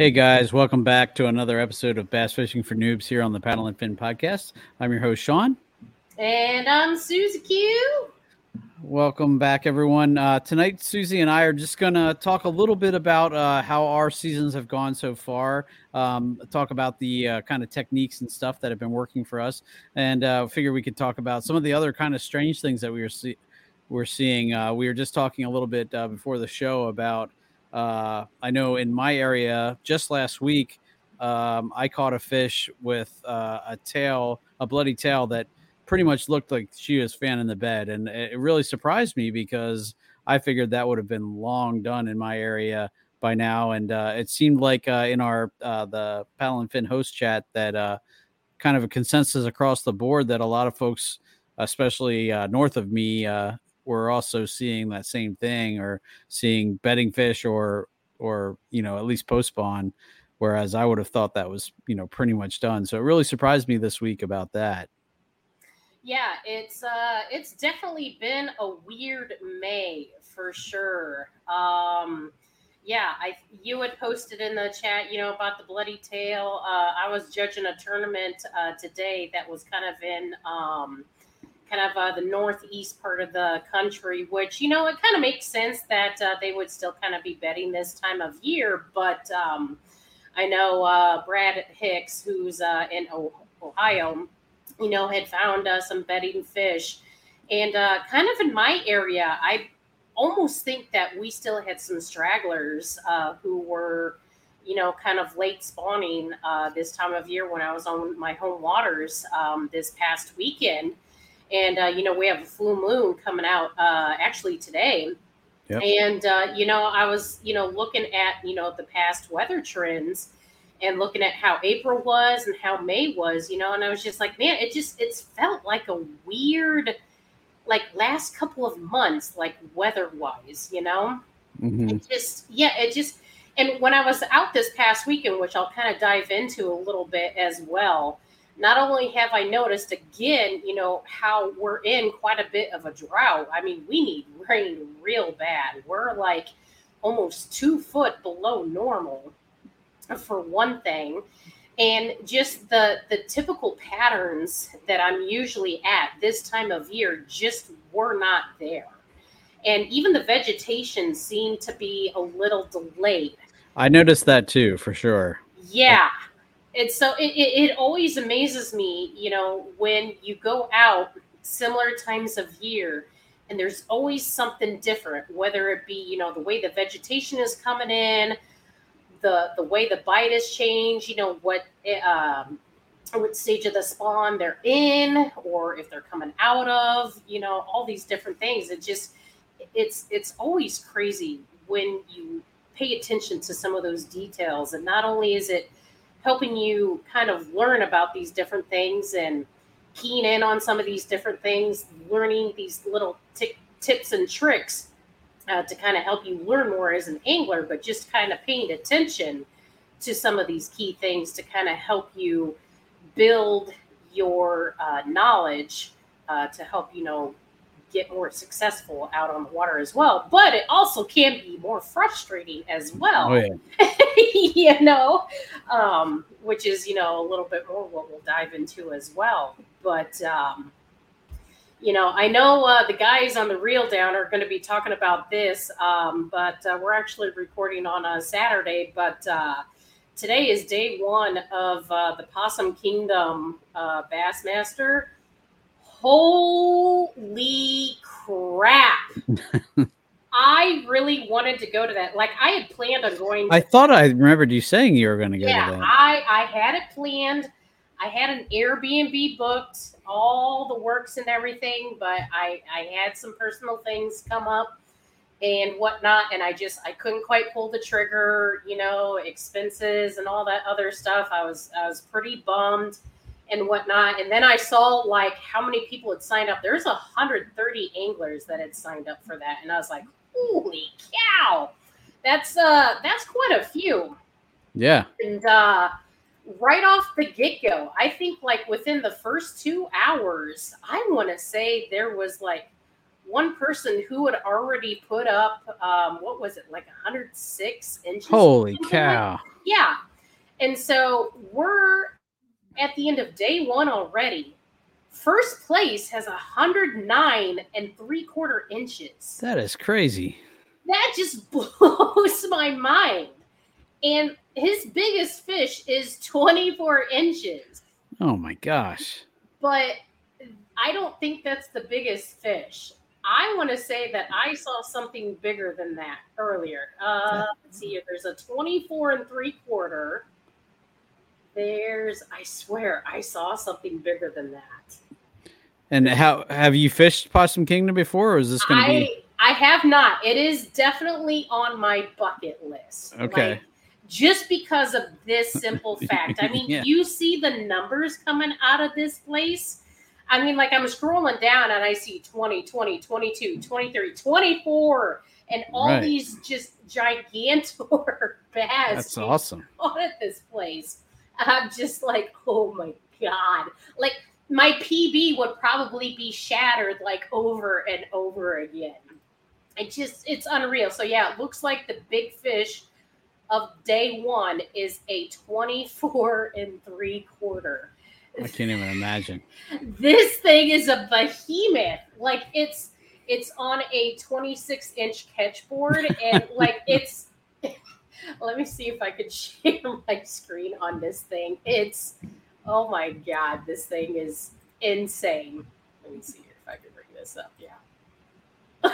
Hey guys, welcome back to another episode of Bass Fishing for Noobs here on the Paddle and Fin podcast. I'm your host Sean. And I'm Susie Q. Welcome back, everyone. Uh, tonight, Susie and I are just going to talk a little bit about uh, how our seasons have gone so far. Um, talk about the uh, kind of techniques and stuff that have been working for us, and uh, figure we could talk about some of the other kind of strange things that we are see- we're seeing. Uh, we were just talking a little bit uh, before the show about uh, I know in my area just last week, um, I caught a fish with uh, a tail, a bloody tail that pretty much looked like she was fanning the bed, and it really surprised me because I figured that would have been long done in my area by now, and uh, it seemed like uh, in our uh, the Paddle and Fin host chat that uh, kind of a consensus across the board that a lot of folks, especially north of me, we're also seeing that same thing or seeing bedding fish or or you know at least post spawn whereas i would have thought that was you know pretty much done. So it really surprised me this week about that. Yeah it's uh it's definitely been a weird may for sure. Um yeah i you had posted in the chat you know about the bloody tail. Uh i was judging a tournament uh today that was kind of in um kind of uh, the northeast part of the country, which, you know, it kind of makes sense that uh, they would still kind of be bedding this time of year. But um, I know uh, Brad Hicks, who's uh, in Ohio, you know, had found uh, some bedding fish. And uh, kind of in my area, I almost think that we still had some stragglers who were you know, kind of late spawning uh, this time of year when I was on my home waters um, this past weekend. And, uh, you know, we have a full moon coming out uh, actually today. Yep. And, uh, you know, I was, you know, looking at, you know, the past weather trends and looking at how April was and how May was, you know, and I was just like, man, it just, it's felt like a weird, like last couple of months, like weather wise, you know? Mm-hmm. It just, yeah, it just, and when I was out this past weekend, which I'll kind of dive into a little bit as well, not only have I noticed again, you know, how we're in quite a bit of a drought. I mean, we need rain real bad. We're like almost two foot below normal for one thing. And just the the typical patterns that I'm usually at this time of year just were not there. And even the vegetation seemed to be a little delayed. I noticed that too, for sure. Yeah it's so it, it, it always amazes me you know when you go out similar times of year and there's always something different whether it be you know the way the vegetation is coming in the the way the bite has changed you know what eh, um what stage of the spawn they're in or if they're coming out of you know all these different things. It just it's it's always crazy when you pay attention to some of those details and not only is it helping you kind of learn about these different things and keying in on some of these different things, learning these little t- tips and tricks uh, to kind of help you learn more as an angler, but just kind of paying attention to some of these key things to kind of help you build your uh, knowledge uh, to help you know get more successful out on the water as well. But it also can be more frustrating as well. Oh, yeah. you know, um, which is, you know, a little bit more what we'll dive into as well. But, um, you know, I know uh, the guys on the Reel Down are going to be talking about this, um, but uh, we're actually recording on a Saturday. But uh, today is day one of uh, the Possum Kingdom uh, Bassmaster holy crap. I really wanted to go to that. Like I had planned on going. I thought I remembered you saying you were going to go yeah, to that. I I had it planned. I had an Airbnb booked, all the works and everything, but I I had some personal things come up and whatnot, and I just I couldn't quite pull the trigger. You know, expenses and all that other stuff. I was I was pretty bummed and whatnot. And then I saw like how many people had signed up. There's 130 anglers that had signed up for that, and I was like, holy cow, that's uh that's quite a few. Yeah. And uh, right off the get go, I think like within the first two hours, I want to say there was like one person who had already put up um, what was it like 106 inches. Holy cow! Like yeah, and so we're at the end of day one already. First place has 109 and three quarter inches. That is crazy. That just blows my mind. And his biggest fish is 24 inches. Oh my gosh. But I don't think that's the biggest fish. I want to say that I saw something bigger than that earlier. Uh, let's see if there's a 24 and three quarter. There's, I swear, I saw something bigger than that. And how have you fished Possum Kingdom before, or is this going to be? I have not. It is definitely on my bucket list. Okay. Like, just because of this simple fact. I mean, yeah. you see the numbers coming out of this place. I mean, like I'm scrolling down and I see 20, 20, 22, 23, 24, and all right. these just gigantor bass. That's awesome. On at this place. I'm just like, oh my God. Like my PB would probably be shattered like over and over again. It just, it's unreal. So yeah, it looks like the big fish of day one is a 24 and three quarter. I can't even imagine. this thing is a behemoth. Like it's, it's on a 26 inch catch board and like it's let me see if I could share my screen on this thing. It's oh my god, this thing is insane. Let me see if I can bring this up. Yeah.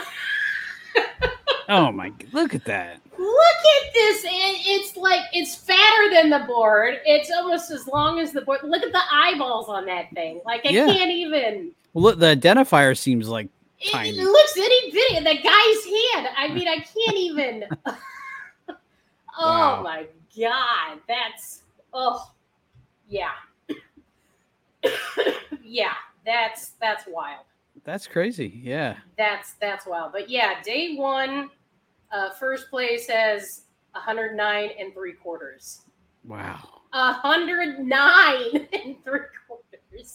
oh my! Look at that. Look at this! It, it's like it's fatter than the board. It's almost as long as the board. Look at the eyeballs on that thing. Like I yeah. can't even. Well, look, the identifier seems like. It, it looks itty bitty. The guy's hand. I mean, I can't even. Oh my god, that's oh yeah. yeah, that's that's wild. That's crazy. Yeah. That's that's wild. But yeah, day one, uh, first place has 109 and three quarters. Wow. hundred nine and three quarters.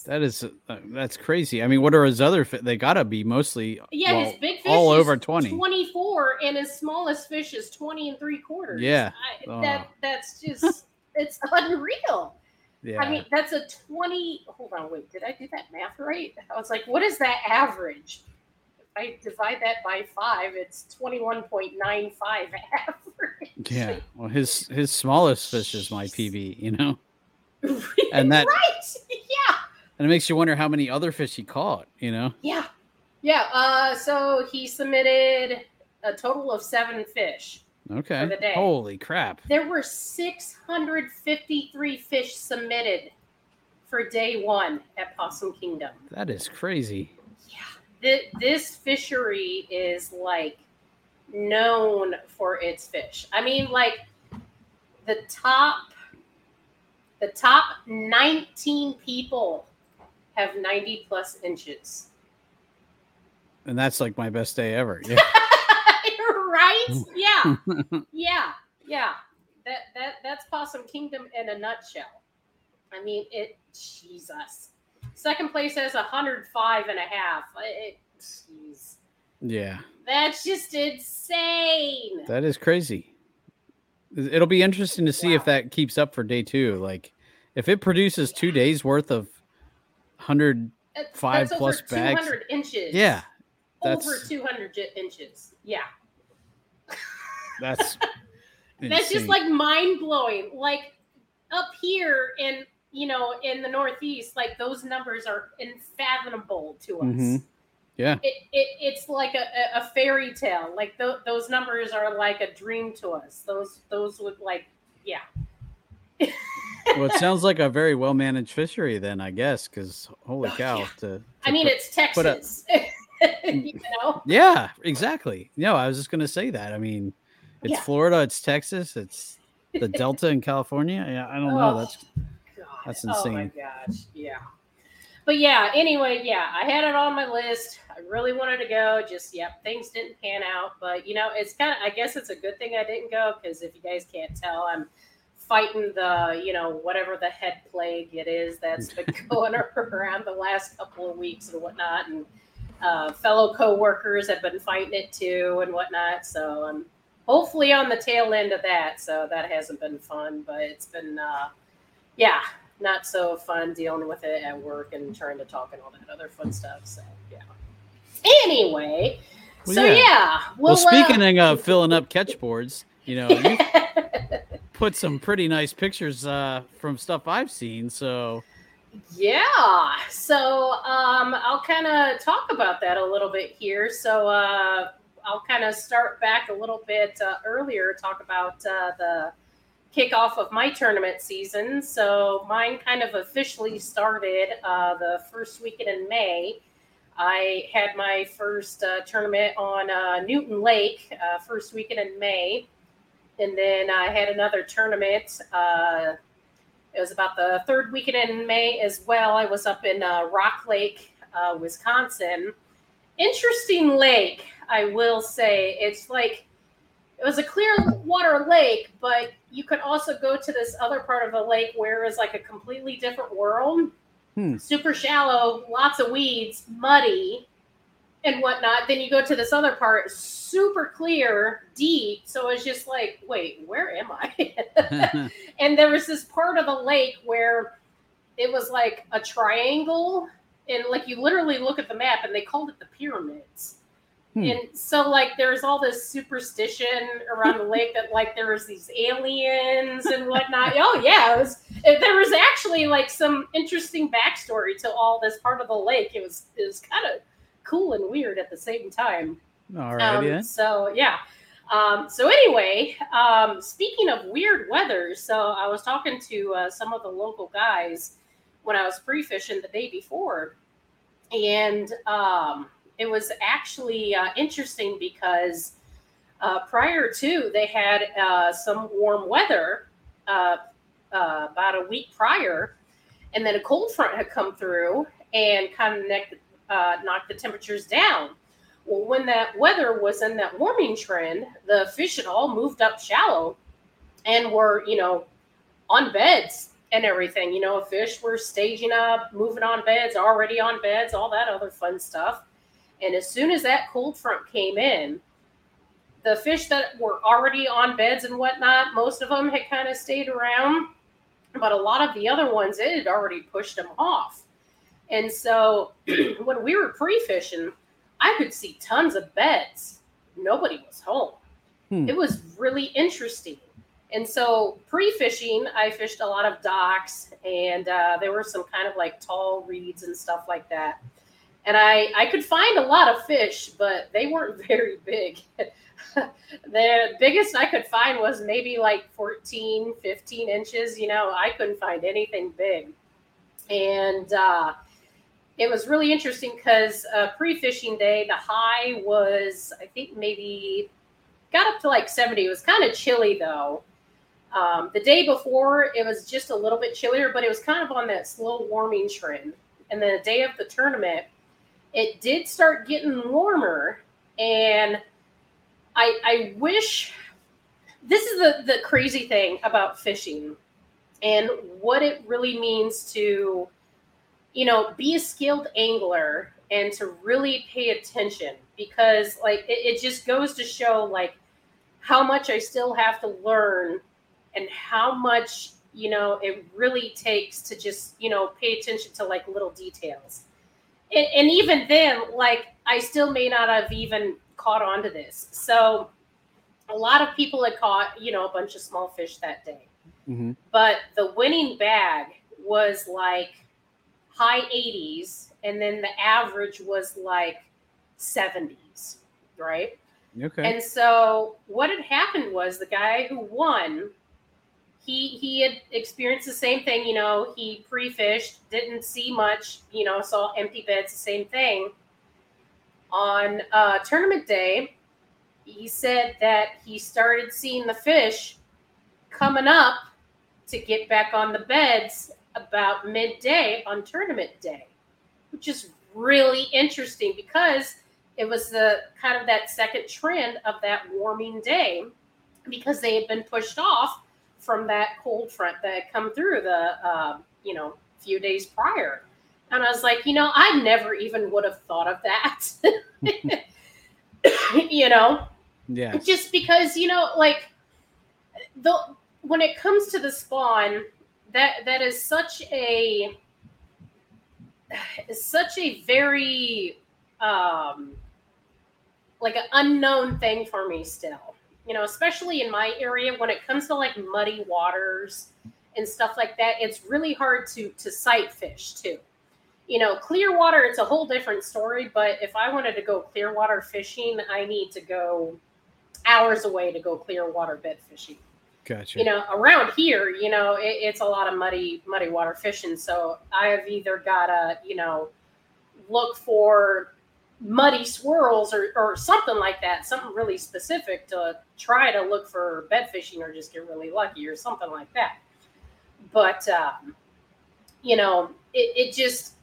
That is uh, that's crazy. I mean, what are his other? Fi- they gotta be mostly Yeah, well, his big fish all is over twenty. 24 and his smallest fish is 20 and three quarters. Yeah. I, Oh. that that's just it's unreal. Yeah, I mean, that's a 20. Hold on, wait, did I do that math right? I was like, what is that average? If I divide that by five, it's 21.95 average. yeah. Well, his his smallest fish is my PB. You know, And that- right? Yeah. and it makes you wonder how many other fish he caught. You know. Yeah. Yeah. Uh, so he submitted a total of seven fish. Okay. the day. Holy crap! There were 653 fish submitted for day one at Possum Kingdom. That is crazy. Th- This fishery is like known for its fish. I mean, like the top, the top 19 people have 90 plus inches. And that's like my best day ever. Yeah. right? Hmm. Yeah. yeah. Yeah. That that that's Possum Kingdom in a nutshell. I mean, it Jesus. Second place has 105 and a half. It, jeez. yeah. That's just insane. That is crazy. It'll be interesting to see if that keeps up for day two. Like, if it produces two days worth of hundred, five plus over bags. 200 inches. yeah, Over that's- 200 j- inches. Yeah. that's That's just like mind blowing. Like up here in you know in the Northeast, like those numbers are unfathomable to us. Mhm. yeah, It, it it's like a, a- a fairy tale. Like th- those numbers are like a dream to us. Those those would like yeah. well, it sounds like a very well managed fishery then, I guess. Because holy Oh, cow, yeah. to, I mean, put- it's Texas. you know. yeah, exactly. No, I was just gonna say that. I mean, it's Yeah. Florida, it's Texas, it's the Delta in California. Yeah, I don't know. Oh, That's God. That's insane. Oh my gosh. Yeah. But yeah, anyway, yeah, I had it on my list. I really wanted to go. Just, yep, things didn't pan out. But, you know, it's kind of, I guess it's a good thing I didn't go because if you guys can't tell, I'm fighting the, you know, whatever the head plague it is that's been going around the last couple of weeks and whatnot. And uh, fellow coworkers have been fighting it too and whatnot. So I'm hopefully on the tail end of that. So that hasn't been fun, but it's been, uh, yeah, not so fun dealing with it at work and trying to talk and all that other fun stuff. So yeah. Anyway, Well, so yeah. yeah. well. uh, Speaking of filling up catch boards, you know, you put some pretty nice pictures uh, from stuff I've seen. So yeah. So um, I'll kind of talk about that a little bit here. So uh, I'll kind of start back a little bit uh, earlier, talk about uh, the kickoff of my tournament season. So mine kind of officially started uh, the first weekend in May. I had my first uh, tournament on uh, Newton Lake, uh, first weekend in May. And then I had another tournament. Uh, it was about the third weekend in May as well. I was up in uh, Rock Lake, uh, Wisconsin. Interesting lake, I will say. It's like it was a clear water lake, but you could also go to this other part of the lake where it's like a completely different world. Hmm. Super shallow, lots of weeds, muddy, and whatnot. Then you go to this other part, super clear, deep. So it's just like, wait, where am I? and there was this part of the lake where it was like a triangle and like you literally look at the map and they called it the pyramids Hmm. and so like there's all this superstition around the lake that like there was these aliens and whatnot oh yeah it was it, there was actually like some interesting backstory to all this part of the lake it was it was kind of cool and weird at the same time all right, um, yeah. So yeah. Um, so anyway, um, speaking of weird weather, so I was talking to uh, some of the local guys when I was pre-fishing the day before, and um, it was actually uh, interesting because uh, prior to they had uh, some warm weather uh, uh, about a week prior, and then a cold front had come through and kind of uh, knocked the temperatures down. Well, when that weather was in that warming trend, the fish had all moved up shallow and were, you know, on beds and everything. You know, fish were staging up, moving on beds, already on beds, all that other fun stuff. And as soon as that cold front came in, the fish that were already on beds and whatnot, most of them had kind of stayed around, but a lot of the other ones, it had already pushed them off. And so when we were pre fishing, I could see tons of beds. Nobody was home. Hmm. It was really interesting. And so pre fishing, I fished a lot of docks and uh, there were some kind of like tall reeds and stuff like that. And I, I could find a lot of fish, but they weren't very big. the biggest I could find was maybe like 14, 15 inches. You know, I couldn't find anything big. And uh, it was really interesting because uh, pre fishing day, the high was, I think, maybe got up to like 70. It was kind of chilly though. Um, the day before, it was just a little bit chillier, but it was kind of on that slow warming trend. And then the day of the tournament, it did start getting warmer. And I, I wish this is the, the crazy thing about fishing and what it really means to, you know, be a skilled angler and to really pay attention because, like, it, it just goes to show, like, how much I still have to learn and how much, you know, it really takes to just, you know, pay attention to, like, little details. and, and even then, like, I still may not have even caught on to this. So a lot of people had caught, you know, a bunch of small fish that day. Mm-hmm. But the winning bag was like high 80s, and then the average was like 70s, right? Okay. And so what had happened was the guy who won, he he had experienced the same thing. You know, he pre-fished, didn't see much. You know, saw empty beds, the same thing on uh, tournament day, he said that he started seeing the fish coming up to get back on the beds about midday on tournament day, which is really interesting because it was the kind of that second trend of that warming day because they had been pushed off from that cold front that had come through the uh, you know few days prior and I was like, you know, I never even would have thought of that. you know? Yeah. Just because, you know, like the when it comes to the spawn, that that is such a such a very um like an unknown thing for me still. You know, especially in my area when it comes to like muddy waters and stuff like that, it's really hard to to sight fish too you know, clear water, it's a whole different story. But if I wanted to go clear water fishing, I need to go hours away to go clear water bed fishing. Gotcha. You know, around here, you know, it, it's a lot of muddy, muddy water fishing. So I have either got to, you know, look for muddy swirls or, or something like that, something really specific to try to look for bed fishing or just get really lucky or something like that. But, um, you know, it, it just,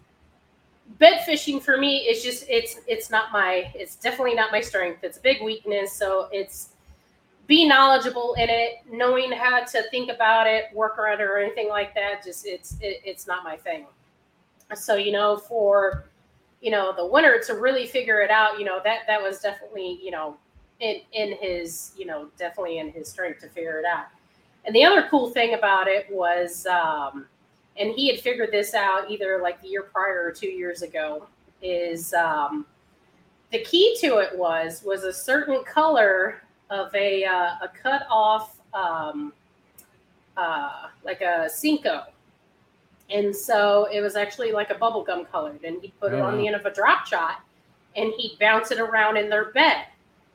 bed fishing for me is just it's it's not my it's definitely not my strength. It's a big weakness. So it's be knowledgeable in it, knowing how to think about it, work around it, or anything like that. Just it's it, it's not my thing. So you know, for you know the winner to really figure it out, you know that that was definitely you know in in his you know definitely in his strength to figure it out. And the other cool thing about it was. Um, and he had figured this out either like the year prior or two years ago is um, the key to it was was a certain color of a uh, a cut off um, uh, like a Senko. And so it was actually like a bubblegum colored, and he'd put it on the end of a drop shot and he'd bounce it around in their bed.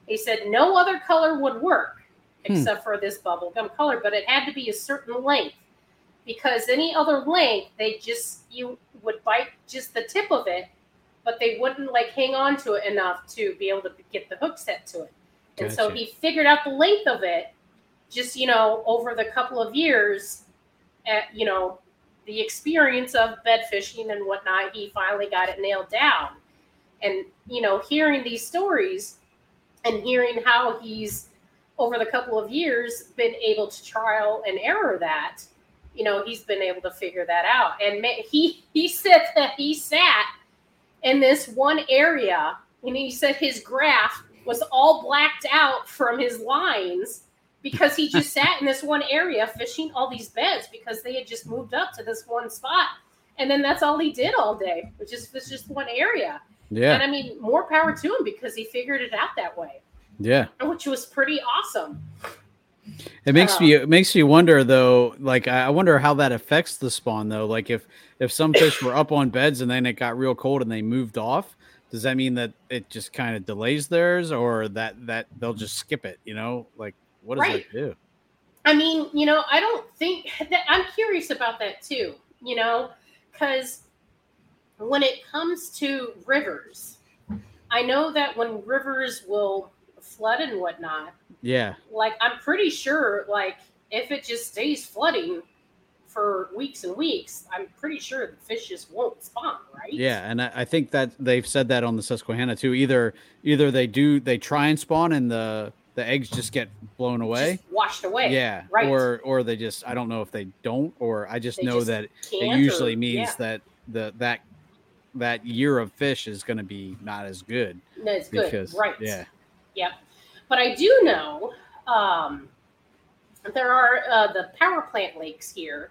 He said no other color would work hmm. except hmm. for this bubblegum color, but it had to be a certain length because any other length, they just you would bite just the tip of it, but they wouldn't like hang on to it enough to be able to get the hook set to it. And so he figured out the length of it just you know over the couple of years at you know the experience of bed fishing and whatnot he finally got it nailed down and you know hearing these stories and hearing how he's over the couple of years been able to trial and error that you know, he's been able to figure that out. And he he said that he sat in this one area, and he said his graph was all blacked out from his lines because he just sat in this one area fishing all these beds because they had just moved up to this one spot. And then that's all he did all day, which is was just one area. Yeah. And I mean, more power to him because he figured it out that way. Yeah. Which was pretty awesome. It makes um, me it makes you wonder though, like I wonder how that affects the spawn though. Like if if some fish were up on beds and then it got real cold and they moved off, does that mean that it just kind of delays theirs or that that they'll just skip it, you know? Like what does Right. it do? I mean, you know, I don't think that I'm curious about that too, you know, because when it comes to rivers, I know that when rivers will flood and whatnot, Yeah. like I'm pretty sure, like if it just stays flooding for weeks and weeks, I'm pretty sure the fish just won't spawn, right? Yeah, and I, I think that they've said that on the Susquehanna too. Either either they do they try and spawn and the the eggs just get blown away. Just washed away. Yeah, right. or or they just I don't know if they don't or I just They know just that it usually or- means yeah. that the that that year of fish is going to be not as good No, it's good. because right. yeah Yep. But I do know um, there are uh, the power plant lakes here.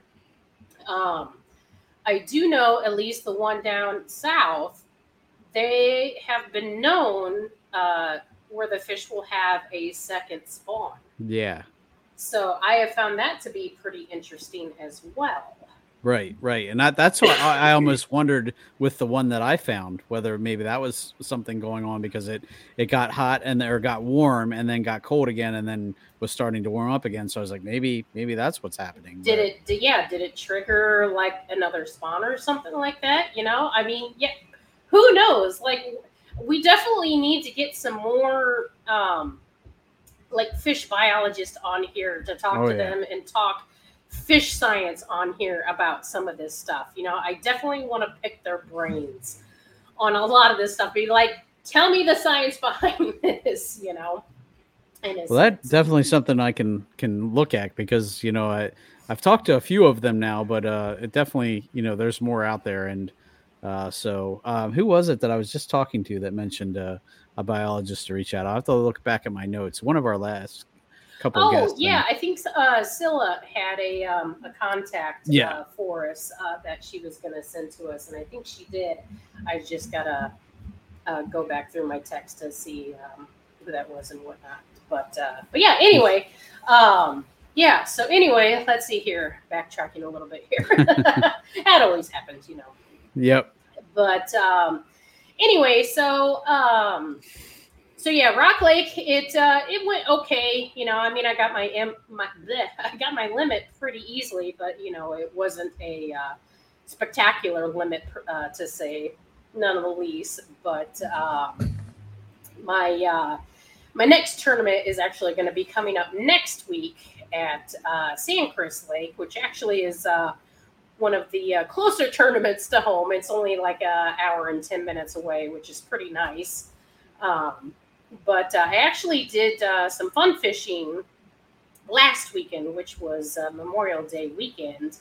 Um, I do know at least the one down south, they have been known uh, where the fish will have a second spawn. yeah So I have found that to be pretty interesting as well. Right right and that, that's what I, I almost wondered with the one that I found whether maybe that was something going on because it it got hot and or got warm and then got cold again and then was starting to warm up again so I was like maybe maybe that's what's happening Did but- it? Did, yeah. Did it trigger like another spawn or something like that? You know, I mean, yeah. Who knows? Like, we definitely need to get some more, um, like fish biologists on here to talk Oh, to yeah. them and talk fish science on here about some of this stuff. You know, I definitely want to pick their brains on a lot of this stuff. Be like, tell me the science behind this. You know. And Well, that's definitely something I can can look at because you know I I've talked to a few of them now, but uh, it definitely you know there's more out there, and uh, so um, who was it that I was just talking to that mentioned uh, a biologist to reach out? I have to look back at my notes. One of our last couple Oh yeah, I think uh, Scylla had a um, a contact Yeah. uh, for us uh, that she was going to send to us, and I think she did. I just gotta uh, go back through my text to see um, who that was and whatnot. But uh, but yeah, anyway, um, yeah. So anyway, let's see here. Backtracking a little bit here. that always happens, you know Yep. but um anyway so um so yeah rock lake it uh it went okay you know i mean i got my my bleh, i got my limit pretty easily but you know it wasn't a uh, spectacular limit uh, to say none of the least but um my uh my next tournament is actually going to be coming up next week at uh, Sangchris Lake, which actually is uh, one of the uh, closer tournaments to home. It's only like an hour and 10 minutes away, which is pretty nice. Um, but uh, I actually did uh, some fun fishing last weekend, which was uh, Memorial Day weekend.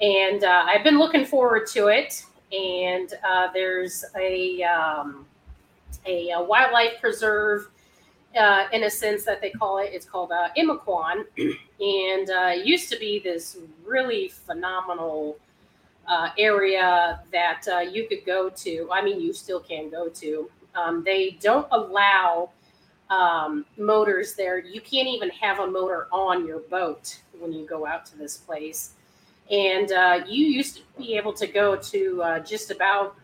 And I've been looking forward to it. And there's a, um, a, a wildlife preserve. Uh, in a sense that they call it, it's called uh, Emiquon, and uh, used to be this really phenomenal uh, area that you could go to. I mean, you still can go to. Um, they don't allow um, motors there. You can't even have a motor on your boat when you go out to this place. And uh, you used to be able to go to uh, just about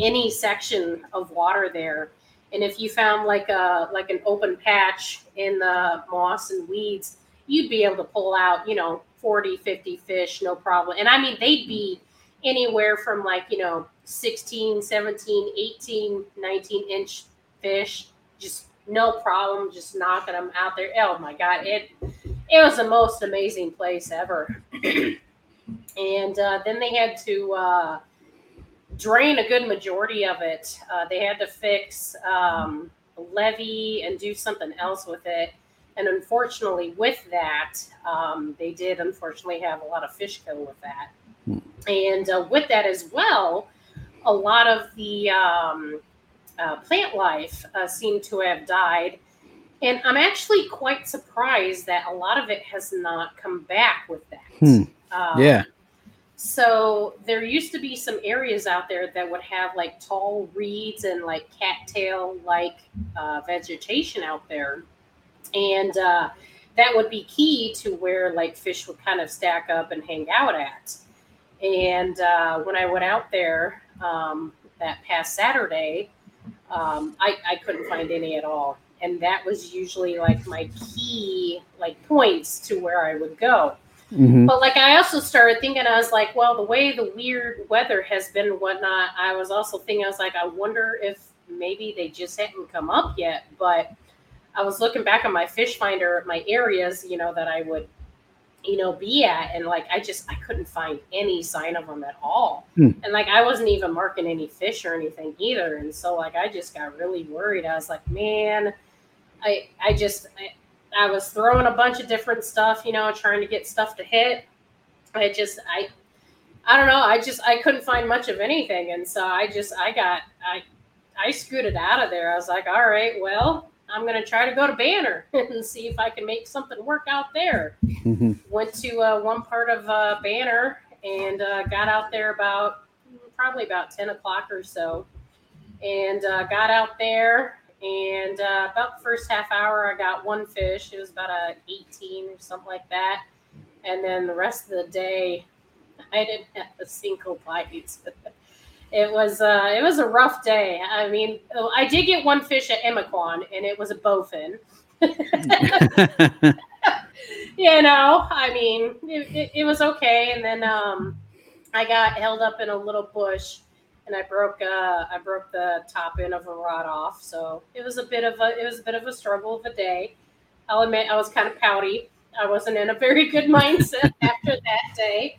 any section of water there. And if you found like a like an open patch in the moss and weeds, you'd be able to pull out, you know, 40, 50 fish, no problem. And I mean, they'd be anywhere from like, you know, 16, 17, 18, 19 inch fish, just no problem, just knocking them out there. Oh my God. It, it was the most amazing place ever. and uh, then they had to uh, drain a good majority of it. Uh, they had to fix um, a levee and do something else with it. And unfortunately, with that, um, they did unfortunately have a lot of fish kill with that. And uh, with that as well, a lot of the um, uh, plant life uh, seemed to have died. And I'm actually quite surprised that a lot of it has not come back with that. Hmm. Um, yeah. So there used to be some areas out there that would have like tall reeds and like cattail like uh, vegetation out there and uh, that would be key to where like fish would kind of stack up and hang out at. And uh, when I went out there um, that past Saturday, um, I, I couldn't find any at all. And that was usually like my key like points to where I would go. Mm-hmm. But like I also started thinking, I was like, well, the way the weird weather has been and whatnot, I was also thinking, I was like, I wonder if maybe they just hadn't come up yet. But I was looking back on my fish finder, my areas, you know, that I would, you know, be at, and like I just I couldn't find any sign of them at all, hmm. and like I wasn't even marking any fish or anything either, and so like I just got really worried. I was like, man, I I just I, I was throwing a bunch of different stuff, you know, trying to get stuff to hit. I just I I don't know. I just I couldn't find much of anything, and so I just I got I I scooted out of there. I was like, all right, well, I'm going to try to go to Banner and see if I can make something work out there. Mm-hmm. Went to uh, one part of uh, Banner and uh, got out there about probably about 10 o'clock or so. And uh, got out there, and uh, about the first half hour, I got one fish. It was about a 18 or something like that. And then the rest of the day, I didn't have a single bite. it was uh, it was a rough day. I mean, I did get one fish at Emiquon, and it was a bowfin. you know, I mean, it, it, it, was okay. And then um, I got held up in a little bush, and I broke uh, I broke the top end of a rod off. So it was a bit of a it was a bit of a struggle of a day. I'll admit I was kind of pouty. I wasn't in a very good mindset after that day.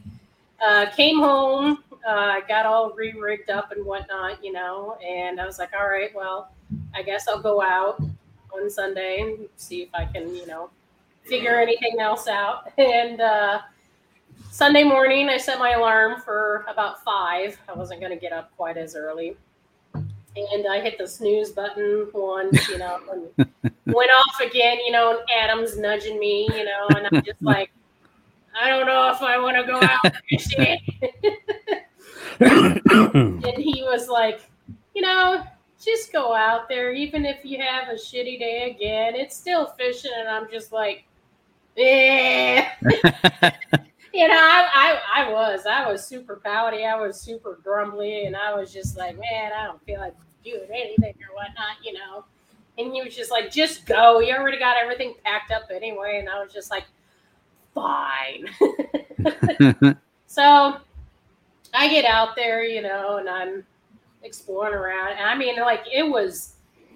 Uh, came home, uh, I got all re rigged up and whatnot, you know, and I was like, all right, well, I guess I'll go out on Sunday and see if I can, you know, figure anything else out. And uh, Sunday morning, I set my alarm for about five. I wasn't going to get up quite as early. And I hit the snooze button once, you know, and went off again, you know, and Adam's nudging me, you know, and I'm just like, I don't know if I want to go out fishing. and he was like, you know, just go out there, even if you have a shitty day again, it's still fishing. And I'm just like, eh. you know, I, I, I was, I was super pouty, I was super grumbly, and I was just like, man, I don't feel like doing anything or whatnot, you know. And he was just like, just go. You already got everything packed up anyway. And I was just like, fine. so I get out there, you know, and I'm exploring around. And I mean, like it was,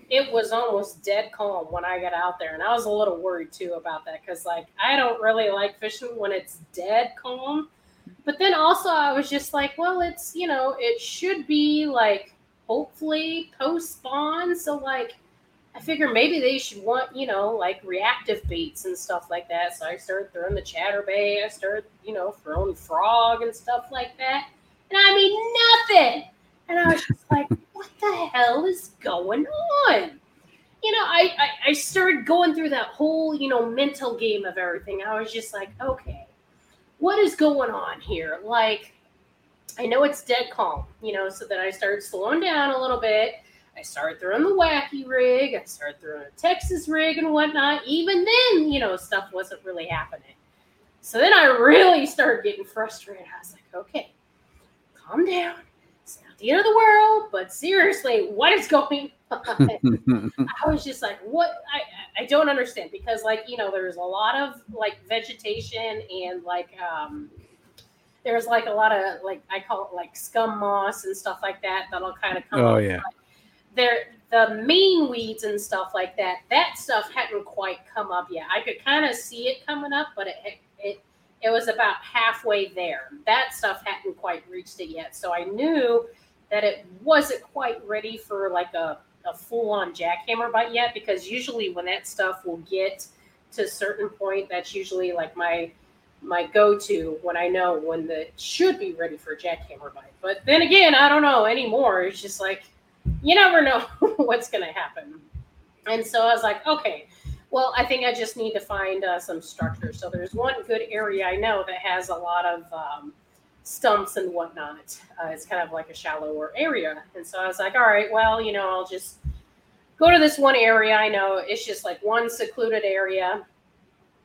it was almost dead calm when I got out there, and I was a little worried too about that because, like, I don't really like fishing when it's dead calm. But then also, I was just like, well, it's you know, it should be like hopefully post spawn, so like I figure maybe they should want, you know, like reactive baits and stuff like that. So I started throwing the chatterbait. I started, you know, throwing frog and stuff like that. And I mean, nothing. And I was just like, what the hell is going on? You know, I, I, I started going through that whole, you know, mental game of everything. I was just like, okay, what is going on here? Like, I know it's dead calm, you know, so then I started slowing down a little bit I started throwing the wacky rig. I started throwing a Texas rig and whatnot. Even then, you know, stuff wasn't really happening. So then I really started getting frustrated. I was like, okay, calm down. It's not the end of the world, but seriously, what is going on? I was just like, what? I, I don't understand because, like, you know, there's a lot of like vegetation and like, um, there's like a lot of like I call it like scum moss and stuff like that that'll kind of come. Oh yeah there the main weeds and stuff like that that stuff hadn't quite come up yet i could kind of see it coming up but it, it it was about halfway there that stuff hadn't quite reached it yet so i knew that it wasn't quite ready for like a, a full-on jackhammer bite yet because usually when that stuff will get to a certain point, that's usually like my my go-to when I know when the should be ready for a jackhammer bite. But then again, I don't know anymore. It's just like you never know what's to happen. And so I was like, okay, well, I think I just need to find uh, some structure. So there's one good area I know that has a lot of um, stumps and whatnot. Uh, it's kind of like a shallower area. And so I was like, all right, well, you know, I'll just go to this one area I know. It's just like one secluded area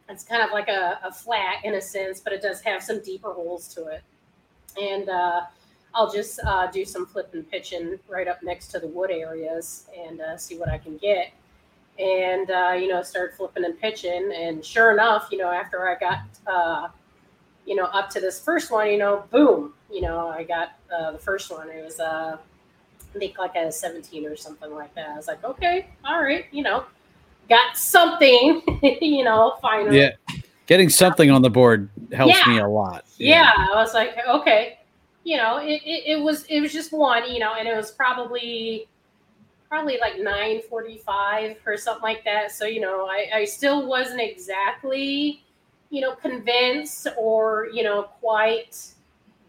it's kind of like a, a, flat in a sense, but it does have some deeper holes to it. And uh, I'll just uh, do some flip and pitching right up next to the wood areas and uh, see what I can get. And, uh, you know, started flipping and pitching. And sure enough, you know, after I got, uh, you know, up to this first one, you know, boom, you know, I got uh, the first one. It was, I think, like a 17 or something like that. I was like, okay, all right, you know, got something, you know, finally. Yeah. Getting something on the board helps yeah. me a lot. Yeah. yeah. I was like, okay, you know, it, it, it, was it was just one, you know, and it was probably probably like 945 or something like that. So, you know, I, I still wasn't exactly, you know, convinced or, you know, quite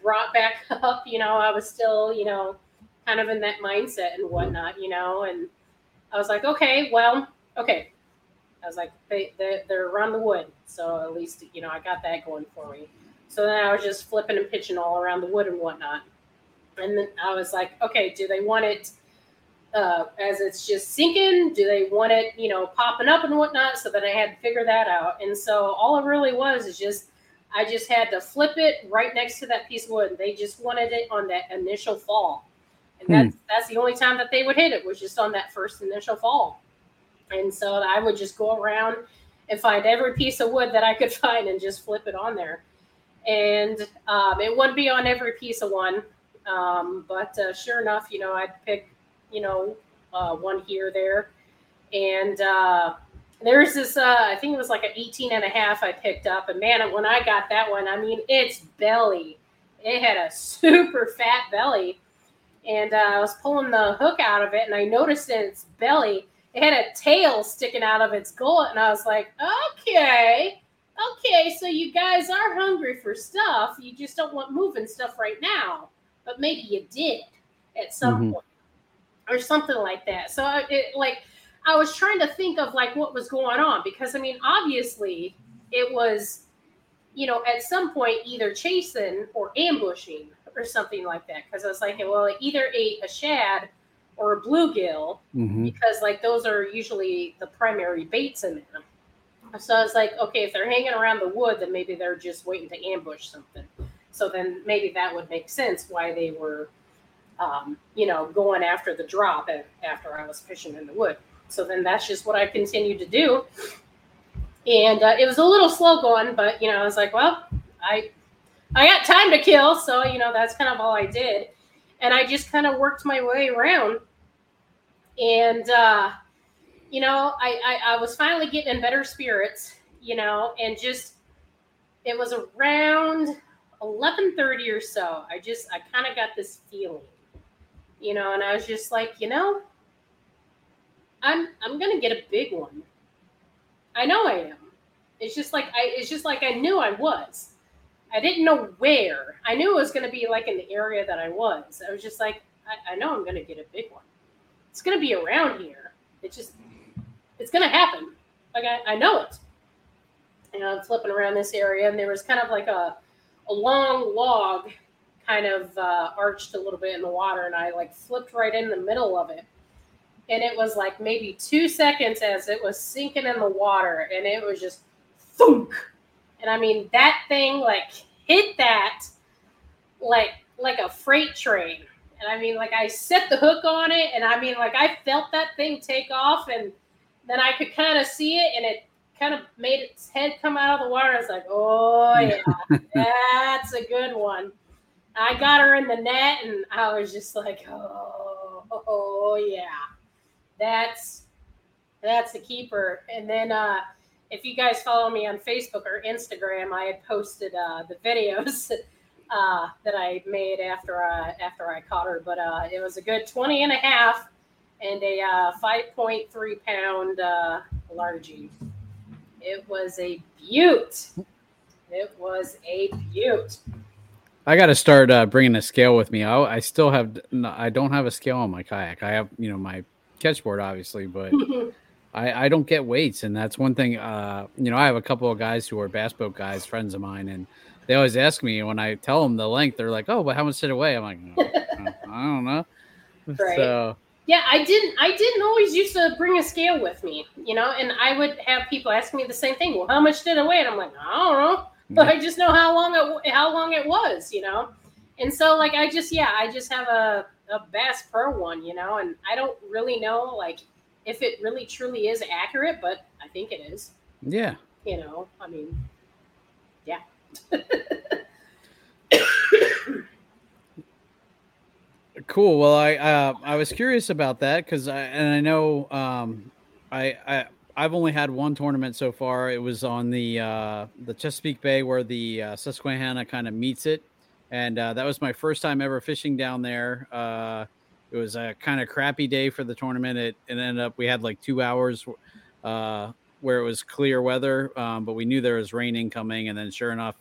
brought back up. You know, I was still, you know, kind of in that mindset and whatnot, you know, and I was like, okay, well, okay. I was like, they, they they're around the wood, so at least you know I got that going for me. So then I was just flipping and pitching all around the wood and whatnot. And then I was like, okay, do they want it uh, as it's just sinking? Do they want it, you know, popping up and whatnot? So then I had to figure that out. And so all it really was is just I just had to flip it right next to that piece of wood. They just wanted it on that initial fall. And that's hmm. that's the only time that they would hit it was just on that first initial fall. And so I would just go around and find every piece of wood that I could find and just flip it on there. And um, it wouldn't be on every piece of one. Um, but uh, sure enough, you know, I'd pick, you know, uh, one here, there. And uh, there's this, uh, I think it was like an 18 and a half I picked up. And man, when I got that one, I mean, its belly, it had a super fat belly. And uh, I was pulling the hook out of it and I noticed in its belly, it had a tail sticking out of its gullet, and I was like, okay, okay, so you guys are hungry for stuff. You just don't want moving stuff right now, but maybe you did at some mm-hmm. point, or something like that. So it like I was trying to think of like what was going on because I mean, obviously, it was you know at some point either chasing or ambushing or something like that because I was like, well, it either ate a shad or a bluegill mm-hmm. because like those are usually the primary baits in them. So I was like, okay, if they're hanging around the wood, then maybe they're just waiting to ambush something. So then maybe that would make sense why they were, um, you know, going after the drop after I was fishing in the wood. So then that's just what I continued to do. And uh, it was a little slow going, but you know, I was like, well, I I got time to kill, so you know that's kind of all I did. And I just kind of worked my way around and uh, you know, I, I I was finally getting in better spirits, you know, and just it was around 11:30 or so. I just I kind of got this feeling, you know, and I was just like, you know, I'm I'm gonna get a big one. I know I am. It's just like I it's just like I knew I was. I didn't know where. I knew it was gonna be like in the area that I was. I was just like, I, I know I'm gonna get a big one it's gonna be around here. It's just it's gonna happen. Like I, I know it. And I'm flipping around this area, and there was kind of like a a long log kind of uh, arched a little bit in the water, and I like flipped right in the middle of it. And it was like maybe two seconds as it was sinking in the water, and it was just thunk. And I mean that thing like hit that like like a freight train and I mean, like I set the hook on it, and I mean, like I felt that thing take off, and then I could kind of see it, and it kind of made its head come out of the water. I was like, oh yeah, that's a good one. I got her in the net, and I was just like, oh, oh yeah, that's that's a keeper. And then uh, if you guys follow me on Facebook or Instagram, I had posted uh, the videos. uh, that I made after I after I caught her. But uh, it was a good 20 and a half and a uh, 5.3 pound uh, largie. It was a beaut. It was a beaut. I got to start uh, bringing a scale with me. I, I still have, I don't have a scale on my kayak. I have, you know, my catchboard, obviously, but I, I don't get weights, and that's one thing. Uh, you know, I have a couple of guys who are bass boat guys, friends of mine, and they always ask me when I tell them the length. They're like, "Oh, but how much did it weigh?" I'm like, oh, I don't know. Right. So yeah, I didn't. I didn't always used to bring a scale with me, you know, and I would have people ask me the same thing. Well, how much did it weigh? And I'm like, I don't know, but I just know how long it how long it was, you know. And so, like, I just yeah, I just have a a Bass Pro one, you know, and I don't really know like if it really truly is accurate, but I think it is. Yeah. You know, I mean, yeah. cool. Well, I uh, I was curious about that because I and I know um, I I I've only had one tournament so far. It was on the uh, the Chesapeake Bay where the uh, Susquehanna kind of meets it, and uh, that was my first time ever fishing down there. Uh, it was a kind of crappy day for the tournament. It, it ended up we had like two hours uh, where it was clear weather, um, but we knew there was raining coming, and then sure enough,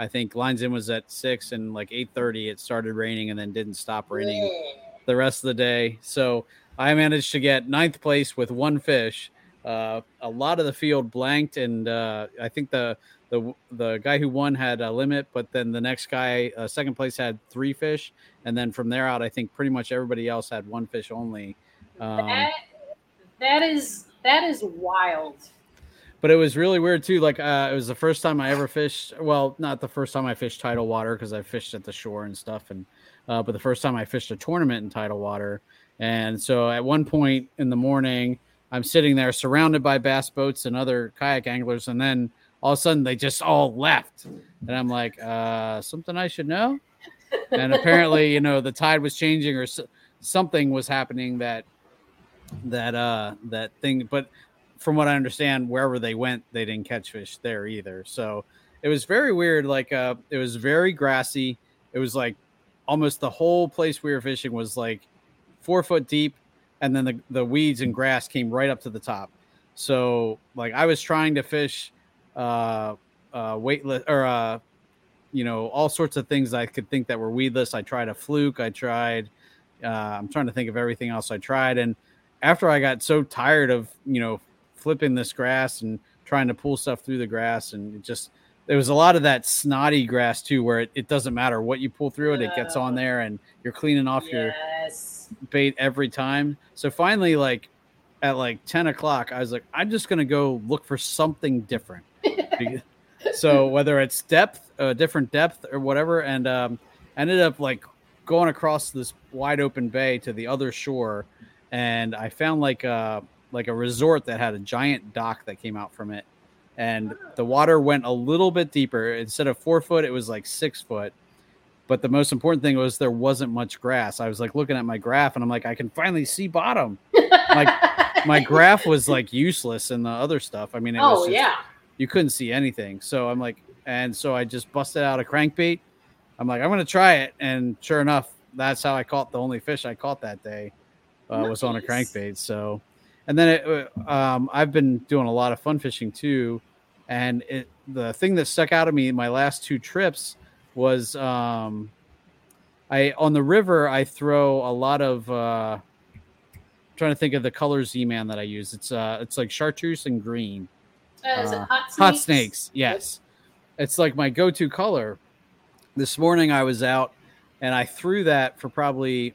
I think lines in was at six and like eight thirty it started raining and then didn't stop raining yeah. the rest of the day. So I managed to get ninth place with one fish. Uh, a lot of the field blanked, and uh, I think the the the guy who won had a limit, but then the next guy, uh, second place, had three fish, and then from there out, I think pretty much everybody else had one fish only. Um, that, that is that is wild but it was really weird too. Like uh, it was the first time I ever fished. Well, not the first time I fished tidal water because I fished at the shore and stuff, and uh, but the first time I fished a tournament in tidal water. And so at one point in the morning, I'm sitting there surrounded by bass boats and other kayak anglers, and then all of a sudden they just all left, and I'm like, uh, something I should know. And apparently, you know, the tide was changing or something was happening that that uh that thing but from what I understand, wherever they went, they didn't catch fish there either. So it was very weird. Like uh, it was very grassy. It was like almost the whole place we were fishing was like four foot deep, and then the the weeds and grass came right up to the top. So like I was trying to fish uh uh weightless or uh you know all sorts of things I could think that were weedless. I tried a fluke. I tried. Uh, I'm trying to think of everything else I tried, and after I got so tired of you know flipping this grass and trying to pull stuff through the grass and it just there was a lot of that snotty grass too where it, it doesn't matter what you pull through it it gets on there and you're cleaning off yes. your bait every time so finally like at like 10 o'clock i was like i'm just gonna go look for something different so whether it's depth a uh, different depth or whatever and um ended up like going across this wide open bay to the other shore and i found like uh like a resort that had a giant dock that came out from it, and the water went a little bit deeper. Instead of four foot, it was like six foot. But the most important thing was there wasn't much grass. I was like looking at my graph, and I'm like, I can finally see bottom. like my graph was like useless, and the other stuff. I mean, it oh was just, yeah, you couldn't see anything. So I'm like, and so I just busted out a crankbait. I'm like, I'm gonna try it, and sure enough, that's how I caught the only fish I caught that day. Uh, nice. Was on a crankbait. So and then it, uh, um, I've been doing a lot of fun fishing too, and it, the thing that stuck out of me in my last two trips was um, I on the river I throw a lot of uh, trying to think of the color Z-Man that I use. It's uh it's like chartreuse and green. Uh, it hot snakes? Hot snakes, yes. It's like my go-to color. This morning I was out and I threw that for probably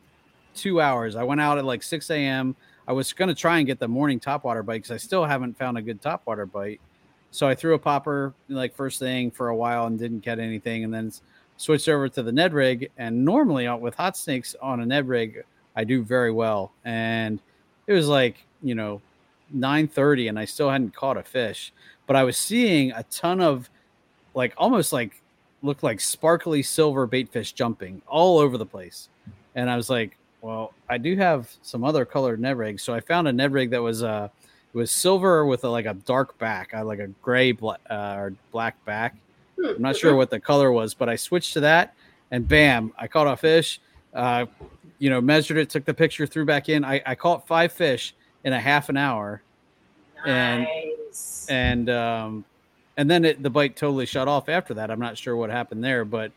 two hours. I went out at like 6 a.m. I was going to try and get the morning topwater bite because I still haven't found a good topwater bite. So I threw a popper like first thing for a while and didn't get anything, and then switched over to the Ned rig. And normally uh, with hot snakes on a Ned rig, I do very well. And it was like you know 9:30, and I still hadn't caught a fish, but I was seeing a ton of like almost like looked like sparkly silver bait fish jumping all over the place. And I was like, well, I do have some other colored Ned rigs. So I found a Ned rig that was uh it was silver with a, like a dark back, I like a gray black uh, or black back. I'm not sure what the color was, but I switched to that, and bam, I caught a fish. Uh, you know, measured it, took the picture, threw back in. I, I caught five fish in a half an hour, nice. and um, and then it, the bite totally shut off after that. I'm not sure what happened there, but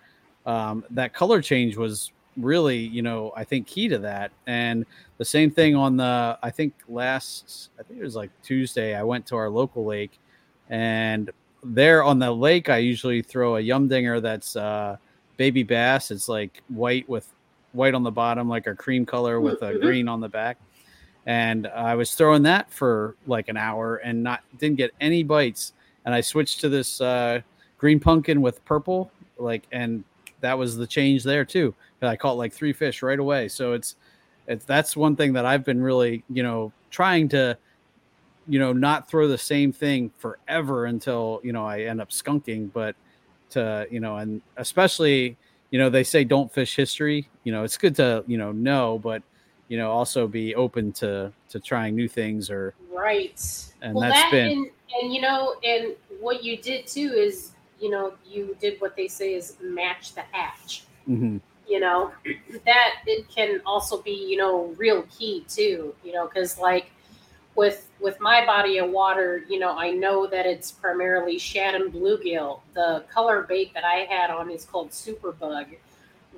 um, that color change was really, you know, I think key to that. And the same thing on the, I think last, I think it was like Tuesday, I went to our local lake, and there on the lake, I usually throw a yum dinger that's uh, baby bass. It's like white with white on the bottom, like a cream color with a green on the back. And I was throwing that for like an hour and not didn't get any bites. And I switched to this uh, green pumpkin with purple, like, and that was the change there too. I caught like three fish right away. So it's it's that's one thing that I've been really, you know, trying to, you know, not throw the same thing forever until you know I end up skunking, but to you know, and especially you know they say don't fish history. You know, it's good to you know know, but you know also be open to to trying new things or Right. And well, that's that been- and, and you know, and what you did too is, you know, you did what they say is match the hatch. Mhm. You know, that it can also be, you know, real key too. You know, because like with with my body of water, you know, I know that it's primarily shad and bluegill. The color bait that I had on is called Superbug.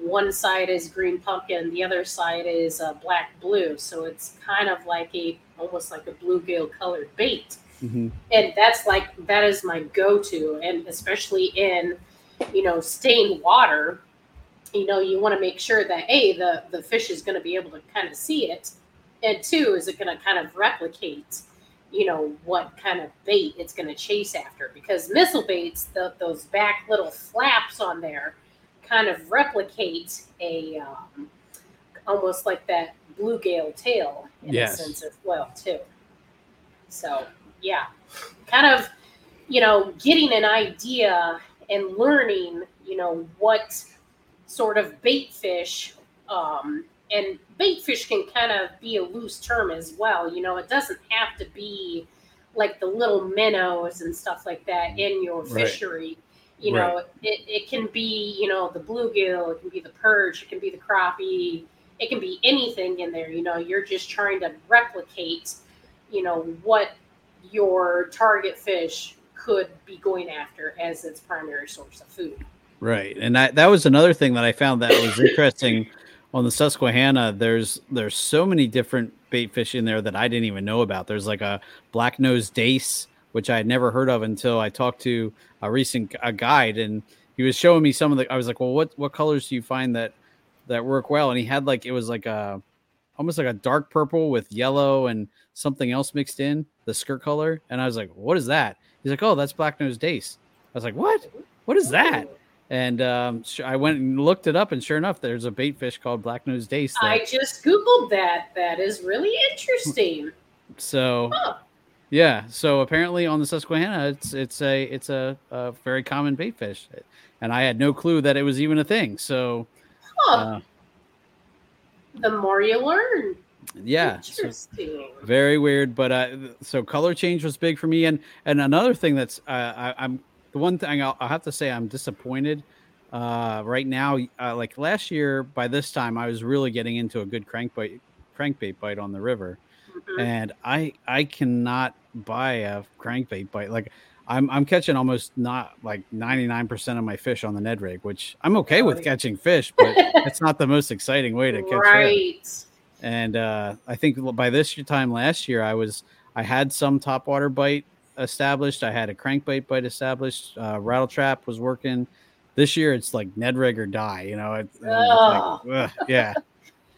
One side is green pumpkin, the other side is uh, black blue. So it's kind of like a almost like a bluegill colored bait Mhm. and that's like that is my go-to and especially in you know stained water you know you want to make sure that a the the fish is going to be able to kind of see it and two is it going to kind of replicate you know what kind of bait it's going to chase after because missile baits the, those back little flaps on there kind of replicate a um, almost like that bluegill tail in Yes. a sense as well too so yeah. Kind of you know getting an idea and learning you know what sort of bait fish um, and bait fish can kind of be a loose term as well you know it doesn't have to be like the little minnows and stuff like that in your Right. fishery. You know it, it can be you know the bluegill it can be the perch it can be the crappie it can be anything in there you know you're just trying to replicate you know what your target fish could be going after as its primary source of food Right, and that that was another thing that I found that was interesting on the Susquehanna. There's there's so many different bait fish in there that I didn't even know about. There's like a black nosed dace, which I had never heard of until I talked to a recent a guide, and he was showing me some of the. I was like, well, what what colors do you find that that work well? And he had like it was like a almost like a dark purple with yellow and something else mixed in the skirt color, and I was like, what is that? He's like, oh, that's black Nose dace. I was like, what? What is that? And um, I went and looked it up, and sure enough, there's a bait fish called black nose dace. i just googled that that is really interesting so Huh. yeah, so apparently on the Susquehanna, it's it's a it's a, a very common bait fish, and I had no clue that it was even a thing. So huh. uh, the more you learn yeah, so very weird. But uh, so color change was big for me, and and another thing that's uh, I, I'm the one thing I'll, I'll have to say I'm disappointed. Uh, right now, uh, like last year, by this time, I was really getting into a good crankbait crankbait bite on the river. Mhm. and I I cannot buy a crankbait bite. Like I'm I'm catching almost not like 99% of my fish on the Ned rig, which I'm okay with catching fish, but it's not the most exciting way to catch fish. Right And uh, I think by this time last year, I was I had some topwater bite established. I had a crankbait bite established. Uh, rattle trap was working. This year, it's like Ned rig or die. You know, it, and like, yeah,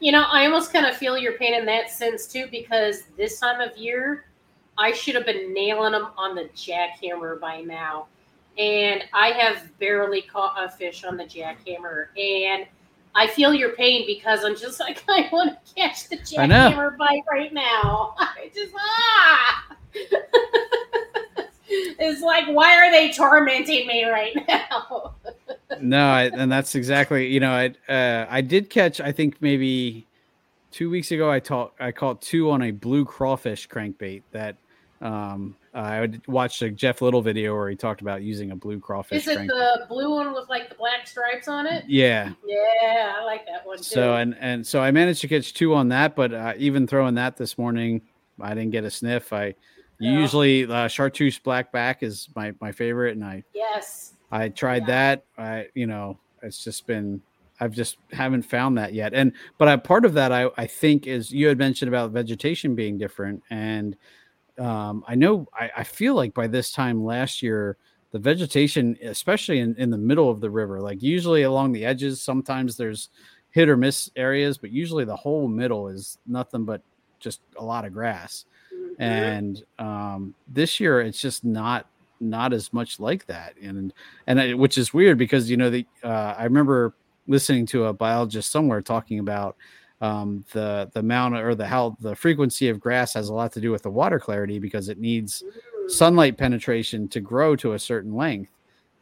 You know, I almost kind of feel your pain in that sense too, because this time of year, I should have been nailing them on the jackhammer by now. And I have barely caught a fish on the jackhammer. And I feel your pain because I'm just like, I want to catch the jackhammer bite right now. I just, ah! it's like, why are they tormenting me right now? no, I, and that's exactly you know I uh, I did catch I think maybe two weeks ago I taught I caught two on a blue crawfish crankbait that um I would watch a Jeff Little video where he talked about using a blue crawfish Is it crankbait. the blue one with like the black stripes on it? yeah. Yeah, I like that one too. So and and so I managed to catch two on that, but uh, even throwing that this morning, I didn't get a sniff. I Yeah. Usually, uh, chartreuse blackback is my my favorite, and I yes I tried yeah. that. I you know it's just been I've just haven't found that yet. And but I, part of that I I think is you had mentioned about vegetation being different, and um, I know I, I feel like by this time last year the vegetation, especially in, in the middle of the river, like usually along the edges, sometimes there's hit or miss areas, but usually the whole middle is nothing but just a lot of grass. Mm-hmm. And um, this year, it's just not not as much like that, and and I, which is weird because you know the uh, I remember listening to a biologist somewhere talking about um, the the amount or the how the frequency of grass has a lot to do with the water clarity because it needs sunlight penetration to grow to a certain length.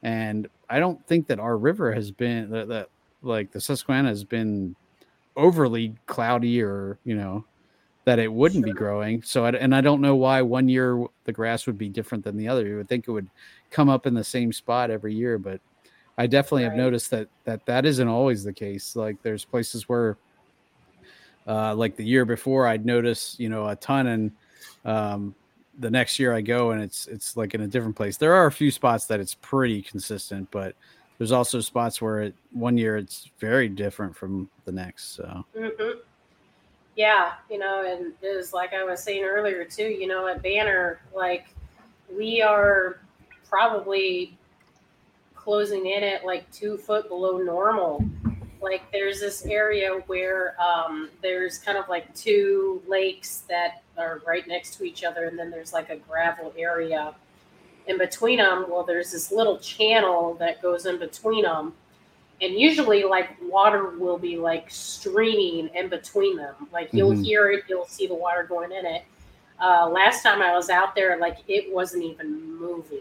And I don't think that our river has been that like the Susquehanna has been overly cloudy or you know that it wouldn't sure. be growing. So I, and I don't know why one year the grass would be different than the other. You would think it would come up in the same spot every year, but I definitely right. have noticed that that that isn't always the case. Like there's places where uh, like the year before, I'd notice you know a ton, and um, the next year I go and it's it's like in a different place. There are a few spots that it's pretty consistent, but there's also spots where it one year it's very different from the next. So. Mm-hmm. Yeah, you know, and it was like I was saying earlier too. You know, at Banner, like we are probably closing in at like two foot below normal like there's this area where um, there's kind of like two lakes that are right next to each other and then there's like a gravel area in between them well there's this little channel that goes in between them and usually like water will be like streaming in between them like you'll mm-hmm. hear it you'll see the water going in it uh, last time i was out there like it wasn't even moving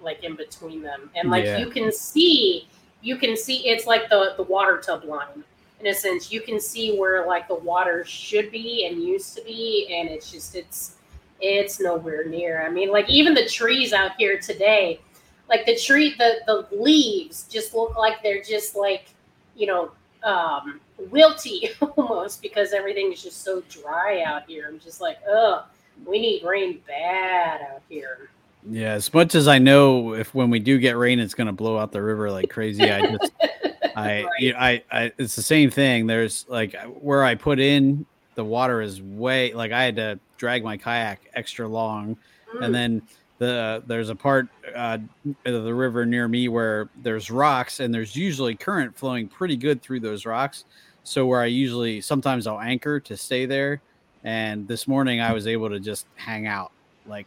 like in between them and like yeah. you can see you can see it's like the the water tub line in a sense. You can see where like the water should be and used to be and it's just it's it's nowhere near. I mean like even the trees out here today like the tree the the leaves just look like they're just like you know um wilty almost because everything is just so dry out here. I'm just like oh we need rain bad out here yeah, as much as I know, if when we do get rain, it's going to blow out the river like crazy. I just, I, right. you know, I, I, it's the same thing. There's like where I put in the water is way like I had to drag my kayak extra long, mm. and then the there's a part uh, of the river near me where there's rocks and there's usually current flowing pretty good through those rocks. So where I usually sometimes I'll anchor to stay there, and this morning I was able to just hang out like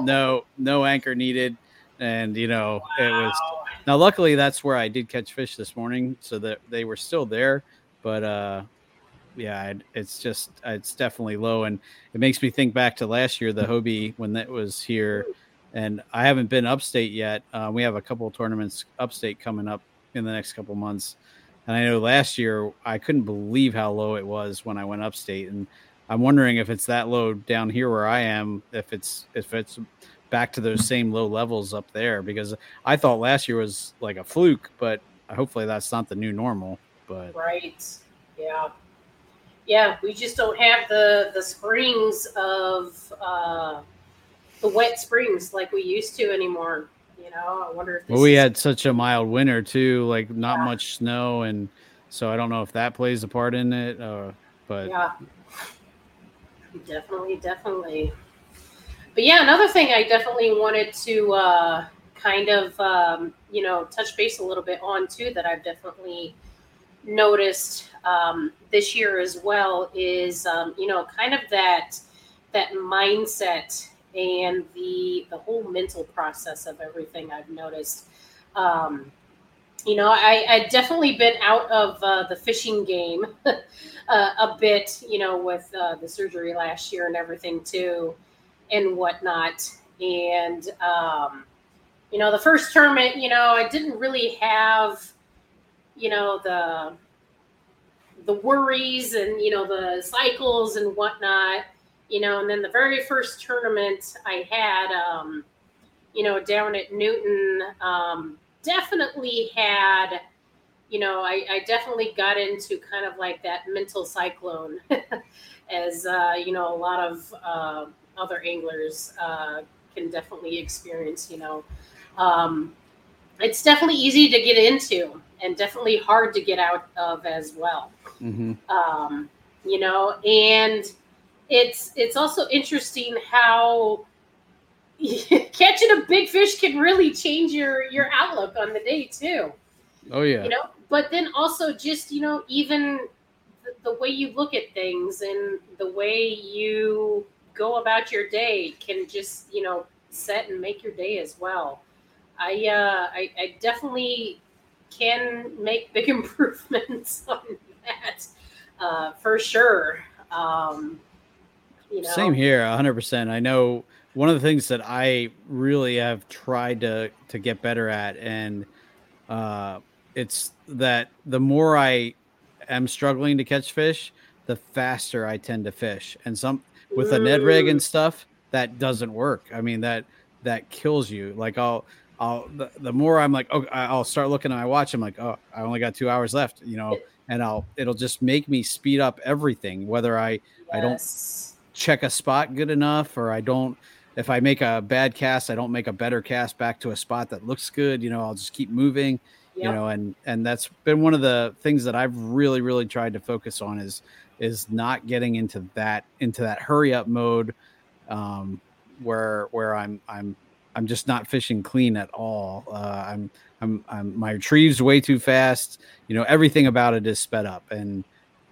no no anchor needed, and you know wow. it was. Now, luckily, that's where I did catch fish this morning, so that they were still there. But uh, yeah, it's just it's definitely low, and it makes me think back to last year, the Hobie when that was here, and I haven't been upstate yet. Uh, we have a couple tournaments upstate coming up in the next couple months, and I know last year I couldn't believe how low it was when I went upstate, and I'm wondering if it's that low down here where I am, if it's if it's back to those same low levels up there because I thought last year was like a fluke, but hopefully that's not the new normal. But right, yeah, yeah, we just don't have the the springs of uh, the wet springs like we used to anymore. You know, I wonder if well, we is- had such a mild winter too, like not yeah. much snow, and so I don't know if that plays a part in it. Uh, but yeah. Definitely, definitely. But yeah, another thing I definitely wanted to uh, kind of um, you know touch base a little bit on too that I've definitely noticed um, this year as well is um, you know kind of that that mindset and the the whole mental process of everything I've noticed. Um, you know, I, I definitely been out of uh, the fishing game uh, a bit, you know, with uh, the surgery last year and everything too, and whatnot. And, um, you know, the first tournament, you know, I didn't really have, you know, the the worries and you know the cycles and whatnot, you know. And then the very first tournament I had, um, you know, down at Newton. Um, definitely had, you know, I, I definitely got into kind of like that mental cyclone, as uh, you know, a lot of uh, other anglers uh, can definitely experience. You know, um, it's definitely easy to get into and definitely hard to get out of as well. Mm-hmm. Um, you know, and it's it's also interesting how catching a big fish can really change your your outlook on the day too. Oh yeah. You know, but then also just you know even the, the way you look at things and the way you go about your day can just you know set and make your day as well. I uh, I, I definitely can make big improvements on that uh, for sure. Um, you know, Same here, 100%. I know one of the things that I really have tried to to get better at and uh it's that the more I am struggling to catch fish, the faster I tend to fish. And some with a Ned rig and stuff, that doesn't work. I mean that that kills you. Like I'll I'll the, the more I'm like, oh, I'll start looking at my watch. I'm like, oh, I only got two hours left, you know, and I'll it'll just make me speed up everything. Whether I I don't check a spot good enough, or I don't. If I make a bad cast, I don't make a better cast back to a spot that looks good. You know, I'll just keep moving. You know, and and that's been one of the things that I've really really tried to focus on is is not getting into that into that hurry up mode, um, where where I'm I'm I'm just not fishing clean at all. Uh, I'm I'm I'm my retrieves way too fast. You know, everything about it is sped up, and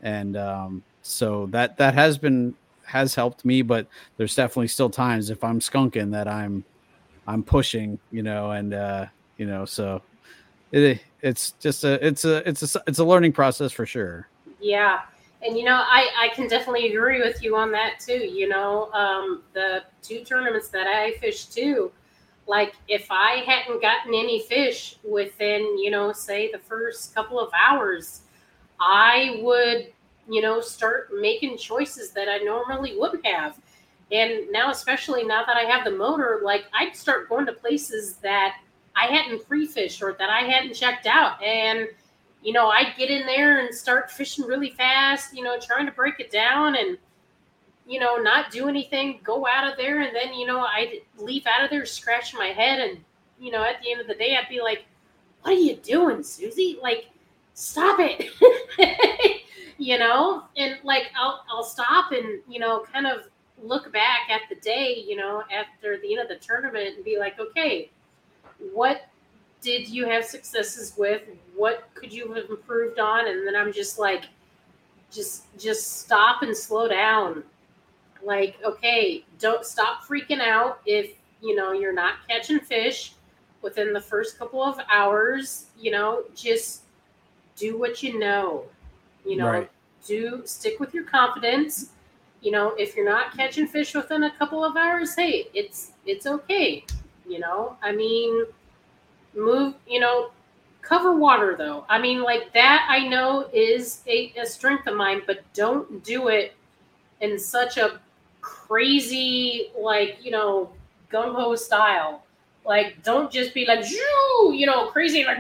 and um, so that that has been has helped me. But there's definitely still times if I'm skunking that I'm I'm pushing. You know, and uh, you know, so it it's just a it's a it's a it's a learning process for sure. Yeah. And you know, I, I can definitely agree with you on that too. You know, um, the two tournaments that I fished too, like if I hadn't gotten any fish within, you know, say the first couple of hours, I would, you know, start making choices that I normally wouldn't have. And now, especially now that I have the motor, like I'd start going to places that I hadn't pre-fished or that I hadn't checked out. And you know, I'd get in there and start fishing really fast, you know, trying to break it down and, you know, not do anything, go out of there. And then, you know, I'd leave out of there scratching my head. And, you know, at the end of the day, I'd be like, what are you doing, Susie? Like, stop it. you know, and like, I'll, I'll stop and, you know, kind of look back at the day, you know, after the end of the tournament and be like, okay, what did you have successes with? What could you have improved on? And then I'm just like, just just stop and slow down. Like, okay, don't stop freaking out if you know you're not catching fish within the first couple of hours. You know, just do what you know. You know, Right. do stick with your confidence. You know, if you're not catching fish within a couple of hours, hey, it's it's okay. You know, I mean, move, you know, cover water though. I mean, like that I know is a, a strength of mine, but don't do it in such a crazy, like, you know, gung ho style. Like, don't just be like, you know, crazy, like,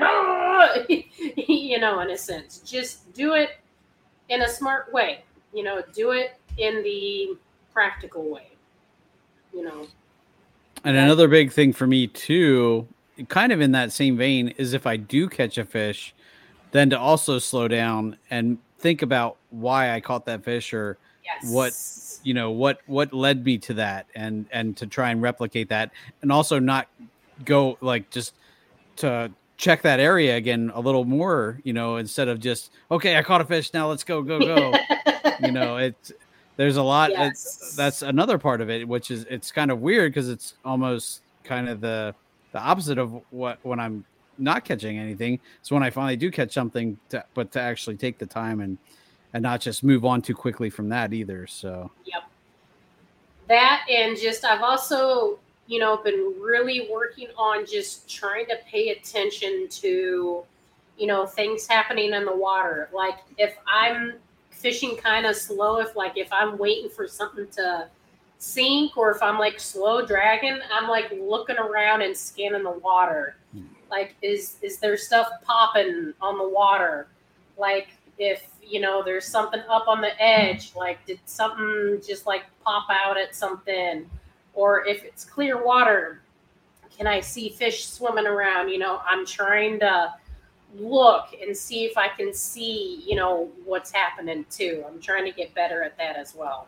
you know, in a sense. Just do it in a smart way. You know, do it in the practical way. You know, And another big thing for me too, kind of in that same vein, is if I do catch a fish, then to also slow down and think about why I caught that fish or yes. What- you know what what led me to that and and to try and replicate that and also not go like just to check that area again a little more you know instead of just okay i caught a fish now let's go go go. You know it's there's a lot it's, Yes. that's another part of it which is it's kind of weird because it's almost kind of the the opposite of what when i'm not catching anything it's when i finally do catch something to, but to actually take the time and and not just move on too quickly from that either so. Yep, that and just I've also you know been really working on just trying to pay attention to you know things happening in the water. Like if I'm fishing kind of slow if like if I'm waiting for something to sink or if I'm like slow dragging I'm like looking around and scanning the water. Hmm. Like is is there stuff popping on the water? Like if you know there's something up on the edge, like did something just like pop out at something, or if it's clear water, can I see fish swimming around? You know, I'm trying to look and see if I can see, you know, what's happening too. I'm trying to get better at that as well.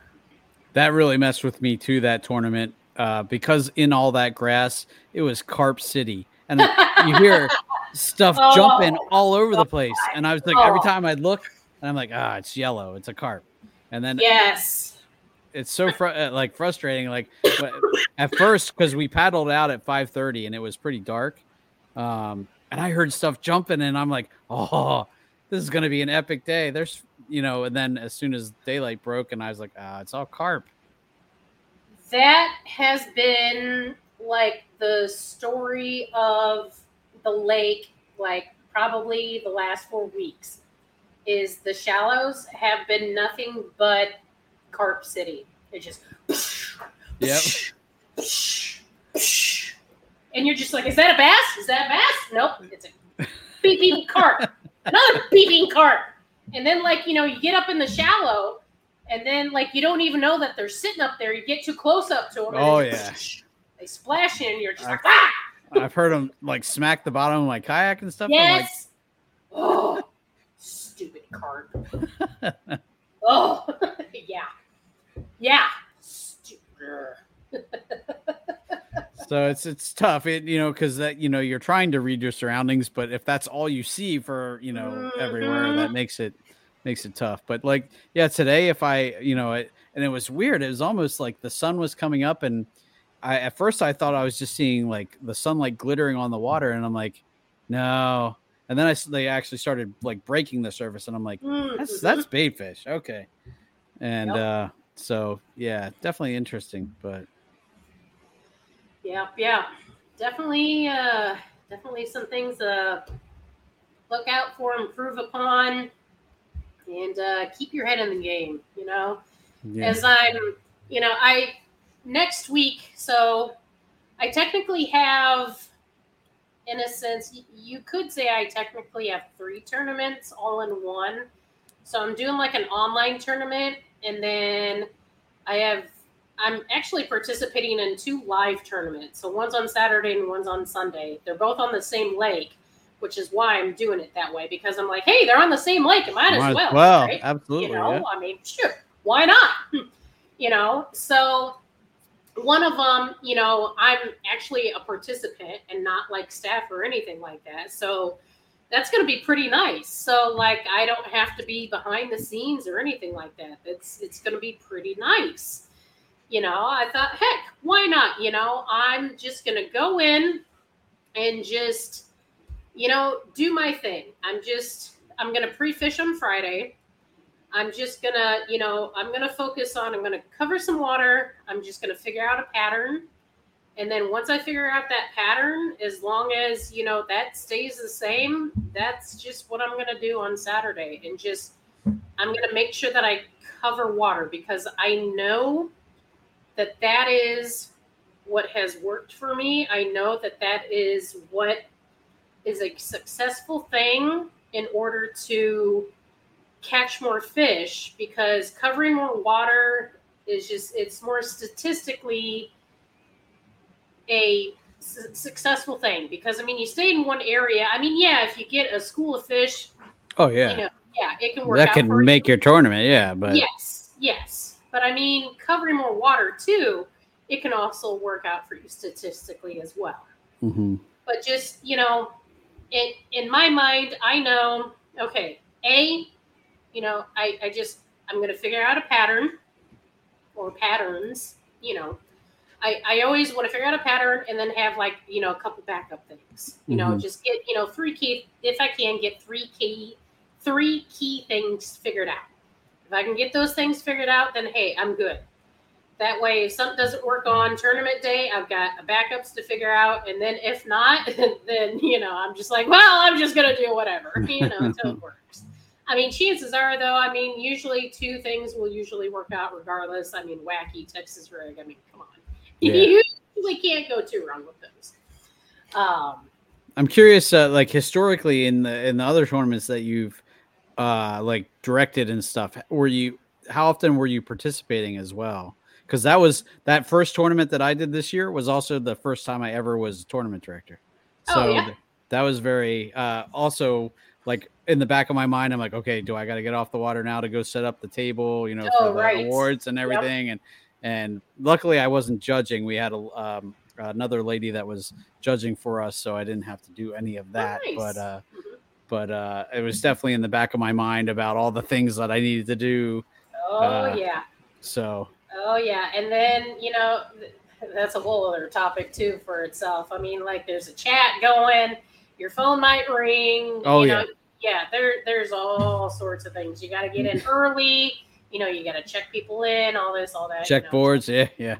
That really messed with me too. That tournament, uh, because in all that grass, it was Carp City, and you hear stuff Oh. jumping all over the place. And I was like, every Oh. time I'd look, and I'm like, ah, it's yellow, it's a carp. And then Yes. It's so fr- uh, like frustrating. Like at first, because we paddled out at 5:30 and it was pretty dark, um, and I heard stuff jumping, and I'm like, oh, this is gonna be an epic day. There's, you know, and then as soon as daylight broke, and I was like, ah, it's all carp. That has been like the story of the lake, like probably the last four weeks. Is the shallows have been nothing but carp city. It just Yep. and you're just like, is that a bass? Is that a bass? Nope, it's a beeping carp. Another beeping carp. And then like, you know, you get up in the shallow and then like you don't even know that they're sitting up there. You get too close up to them. Oh, yeah. They splash in and you're just I- like, ah! I've heard them like smack the bottom of my kayak and stuff. I'm like, Yes. oh, stupid carp. oh, yeah. Yeah. So it's it's tough. It you know because that you know you're trying to read your surroundings but if that's all you see for you know everywhere that makes it makes it tough. But like yeah today if i you know it, and it was weird. It was almost like the sun was coming up and i at first i thought i was just seeing like the sunlight glittering on the water and i'm like no. And then i they actually started like breaking the surface and i'm like that's Mhm. that's bait fish okay. And Yep. uh so yeah definitely interesting but Yeah, yeah. Definitely uh definitely some things uh look out for, improve upon, and uh keep your head in the game, you know. yeah As I'm you know, I next week, so I technically have in a sense you could say I technically have three tournaments all in one. So I'm doing like an online tournament and then I have I'm actually participating in two live tournaments. So one's on Saturday and one's on Sunday. They're both on the same lake, which is why I'm doing it that way because I'm like, hey, they're on the same lake. It might, Might as well. right? absolutely. You know, yeah. I mean, sure, why not? you know, so one of them, you know, I'm actually a participant and not like staff or anything like that. So that's going to be pretty nice. So like, I don't have to be behind the scenes or anything like that. It's it's going to be pretty nice. You know, I thought, heck, why not? You know, I'm just going to go in and just, you know, do my thing. I'm just, I'm going to pre-fish on Friday. I'm just gonna, you know, I'm gonna focus on. I'm gonna cover some water. I'm just gonna figure out a pattern, and then once I figure out that pattern, as long as you know that stays the same, that's just what I'm gonna do on Saturday, and just I'm gonna make sure that I cover water because I know that that is what has worked for me. I know that that is what is a successful thing in order to catch more fish because covering more water is just it's more statistically a su- successful thing because i mean you stay in one area i mean yeah if you get a school of fish Oh yeah, you know yeah it can work that out can for make you. your tournament. Yeah, but yes yes but i mean covering more water too it can also work out for you statistically as well Mhm. but just you know in in my mind i know okay a you know i i just i'm going to figure out a pattern or patterns you know i i always want to figure out a pattern and then have like you know a couple backup things you know Mhm. just get you know three key if i can get three key three key things figured out if i can get those things figured out then hey i'm good that way, if something doesn't work on tournament day, I've got backups to figure out. And then if not, then, you know, I'm just like, well, I'm just going to do whatever, you know, until it works. I mean, chances are, though, I mean, usually two things will usually work out regardless. I mean, wacky Texas rig. I mean, come on. Yeah. You usually can't go too wrong with those. Um, I'm curious, uh, like historically in the in the other tournaments that you've uh like directed and stuff, were you how often were you participating as well? Because that was that first tournament that I did this year was also the first time I ever was tournament director. Oh, So yeah? th- that was very uh also like in the back of my mind, I'm like, okay, do I got to get off the water now to go set up the table, you know, Oh, for the right. awards and everything? And and luckily, I wasn't judging. We had a um, another lady that was judging for us, so I didn't have to do any of that. nice. But uh, Mhm. but uh, it was definitely in the back of my mind about all the things that I needed to do. Oh Uh, yeah. So Oh yeah, and then you know that's a whole other topic too for itself. I mean, like there's a chat going, your phone might ring. Oh, you yeah. know, yeah. There, there's all sorts of things. You got to get in early. You know, you got to check people in, all this, all that. you check know. boards, yeah, yeah.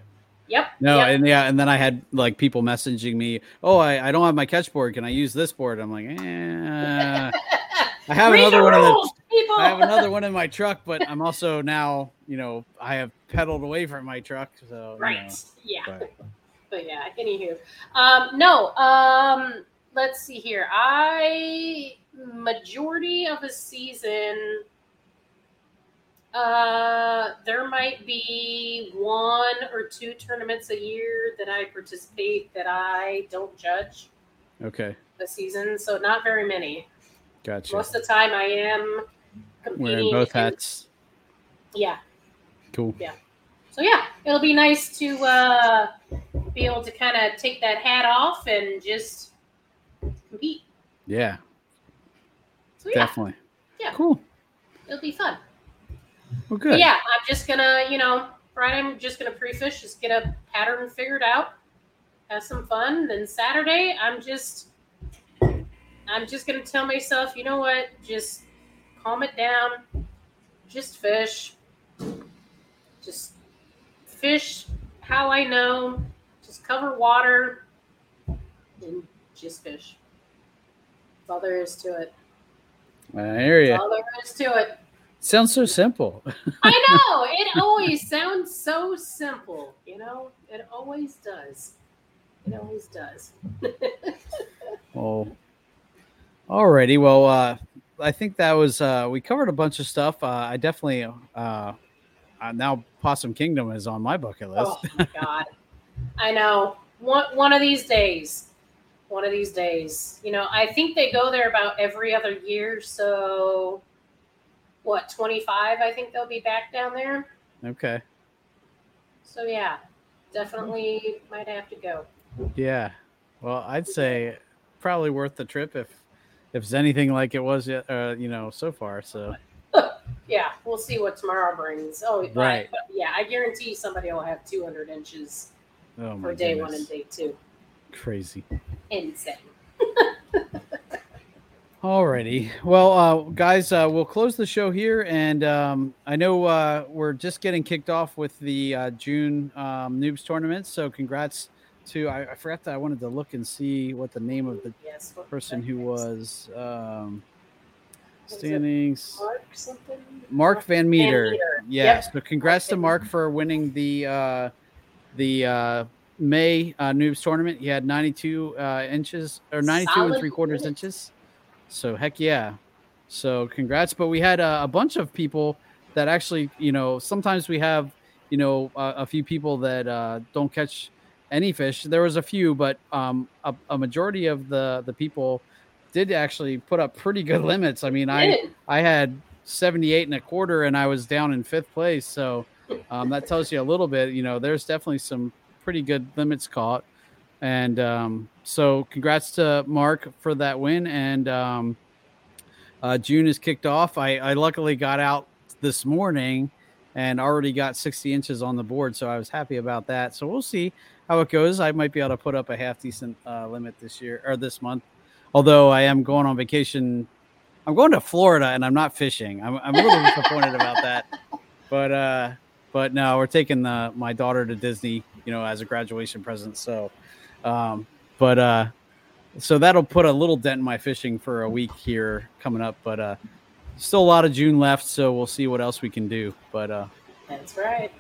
Yep. No, yep. and yeah, and then I had like people messaging me, "Oh, I, I don't have my catch board. Can I use this board?" I'm like, eh. I have Read another the one in the. I have another one in my truck, but I'm also now, you know, I have pedaled away from my truck. So, you Right. know, yeah. but- But yeah, anywho. Um, no, um, let's see here. I majority of a season uh there might be one or two tournaments a year that I participate that I don't judge okay. the season, so not very many. Gotcha. Most of the time I am competing Wearing both and- hats. Yeah. Cool. Yeah. So yeah, it'll be nice to uh be able to kind of take that hat off and just compete. Yeah, So yeah, definitely. Yeah. Cool. it'll be fun. Well, But yeah, I'm just gonna, you know, Friday I'm just gonna pre-fish, just get a pattern figured out, have some fun. Then Saturday I'm just, I'm just gonna tell myself, you know what, just calm it down, just fish, just fish how I know, just cover water, and just fish. That's all there is to it. I hear That's you. all there is to it. Sounds so simple. I know. It always sounds so simple, you know? It always does. It always does. Well, alrighty. Well, uh, I think that was uh, we covered a bunch of stuff. Uh, I definitely uh, uh, now Possum Kingdom is on my bucket list. Oh my god. I know. One one of these days. One of these days. You know, I think they go there about every other year, so what, 25 I think they'll be back down there. Okay. So yeah, definitely might have to go. Yeah. Well, I'd say probably worth the trip if if it's anything like it was, yet, uh, you know, so far. So Yeah, we'll see what tomorrow brings. Oh, Right. But yeah, I guarantee somebody will have 200 inches oh for day one and day two. crazy. Insane. Alrighty. Well, uh, guys, uh, we'll close the show here, and um, I know uh, we're just getting kicked off with the uh, June um, noobs tournament. So, congrats to I, I forgot that I wanted to look and see what the name of the Yes. person who was um, standings. Mark. Mark Van Meter. Meter. Yeah. Yep. So congrats to Mark for winning the uh, the uh, May uh, noobs tournament. He had 92 uh, inches or 92 and three quarters minutes. inches. So heck yeah. So congrats. But we had uh, a bunch of people that actually, you know, sometimes we have, you know, a, a few people that uh, don't catch any fish. There was a few, but um, a, a majority of the the people did actually put up pretty good limits. I mean, I I had 78 and a quarter and I was down in fifth place. So um, that tells you a little bit, you know, there's definitely some pretty good limits caught. And um, so congrats to Mark for that win. And um, uh, June is kicked off. I, I luckily got out this morning and already got 60 inches on the board. So I was happy about that. So we'll see how it goes. I might be able to put up a half decent uh, limit this year or this month. Although I am going on vacation I'm going to Florida and I'm not fishing. I'm, I'm a little disappointed about that. But uh but no, we're taking the my daughter to Disney, you know, as a graduation present. So um, but uh, so that'll put a little dent in my fishing for a week here coming up. But uh, still a lot of June left, so we'll see what else we can do. But uh, that's right.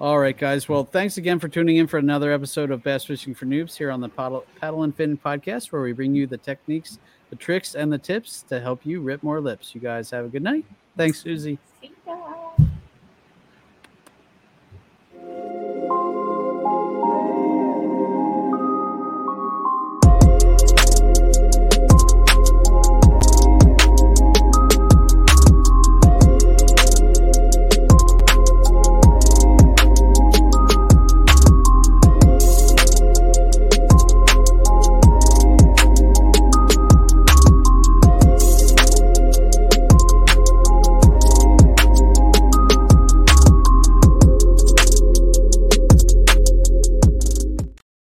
All right, guys. Well, thanks again for tuning in for another episode of Bass Fishing for Noobs here on the Paddle, Paddle and Fin podcast, where we bring you the techniques, the tricks, and the tips to help you rip more lips. You guys have a good night. Thanks, Susie. See ya.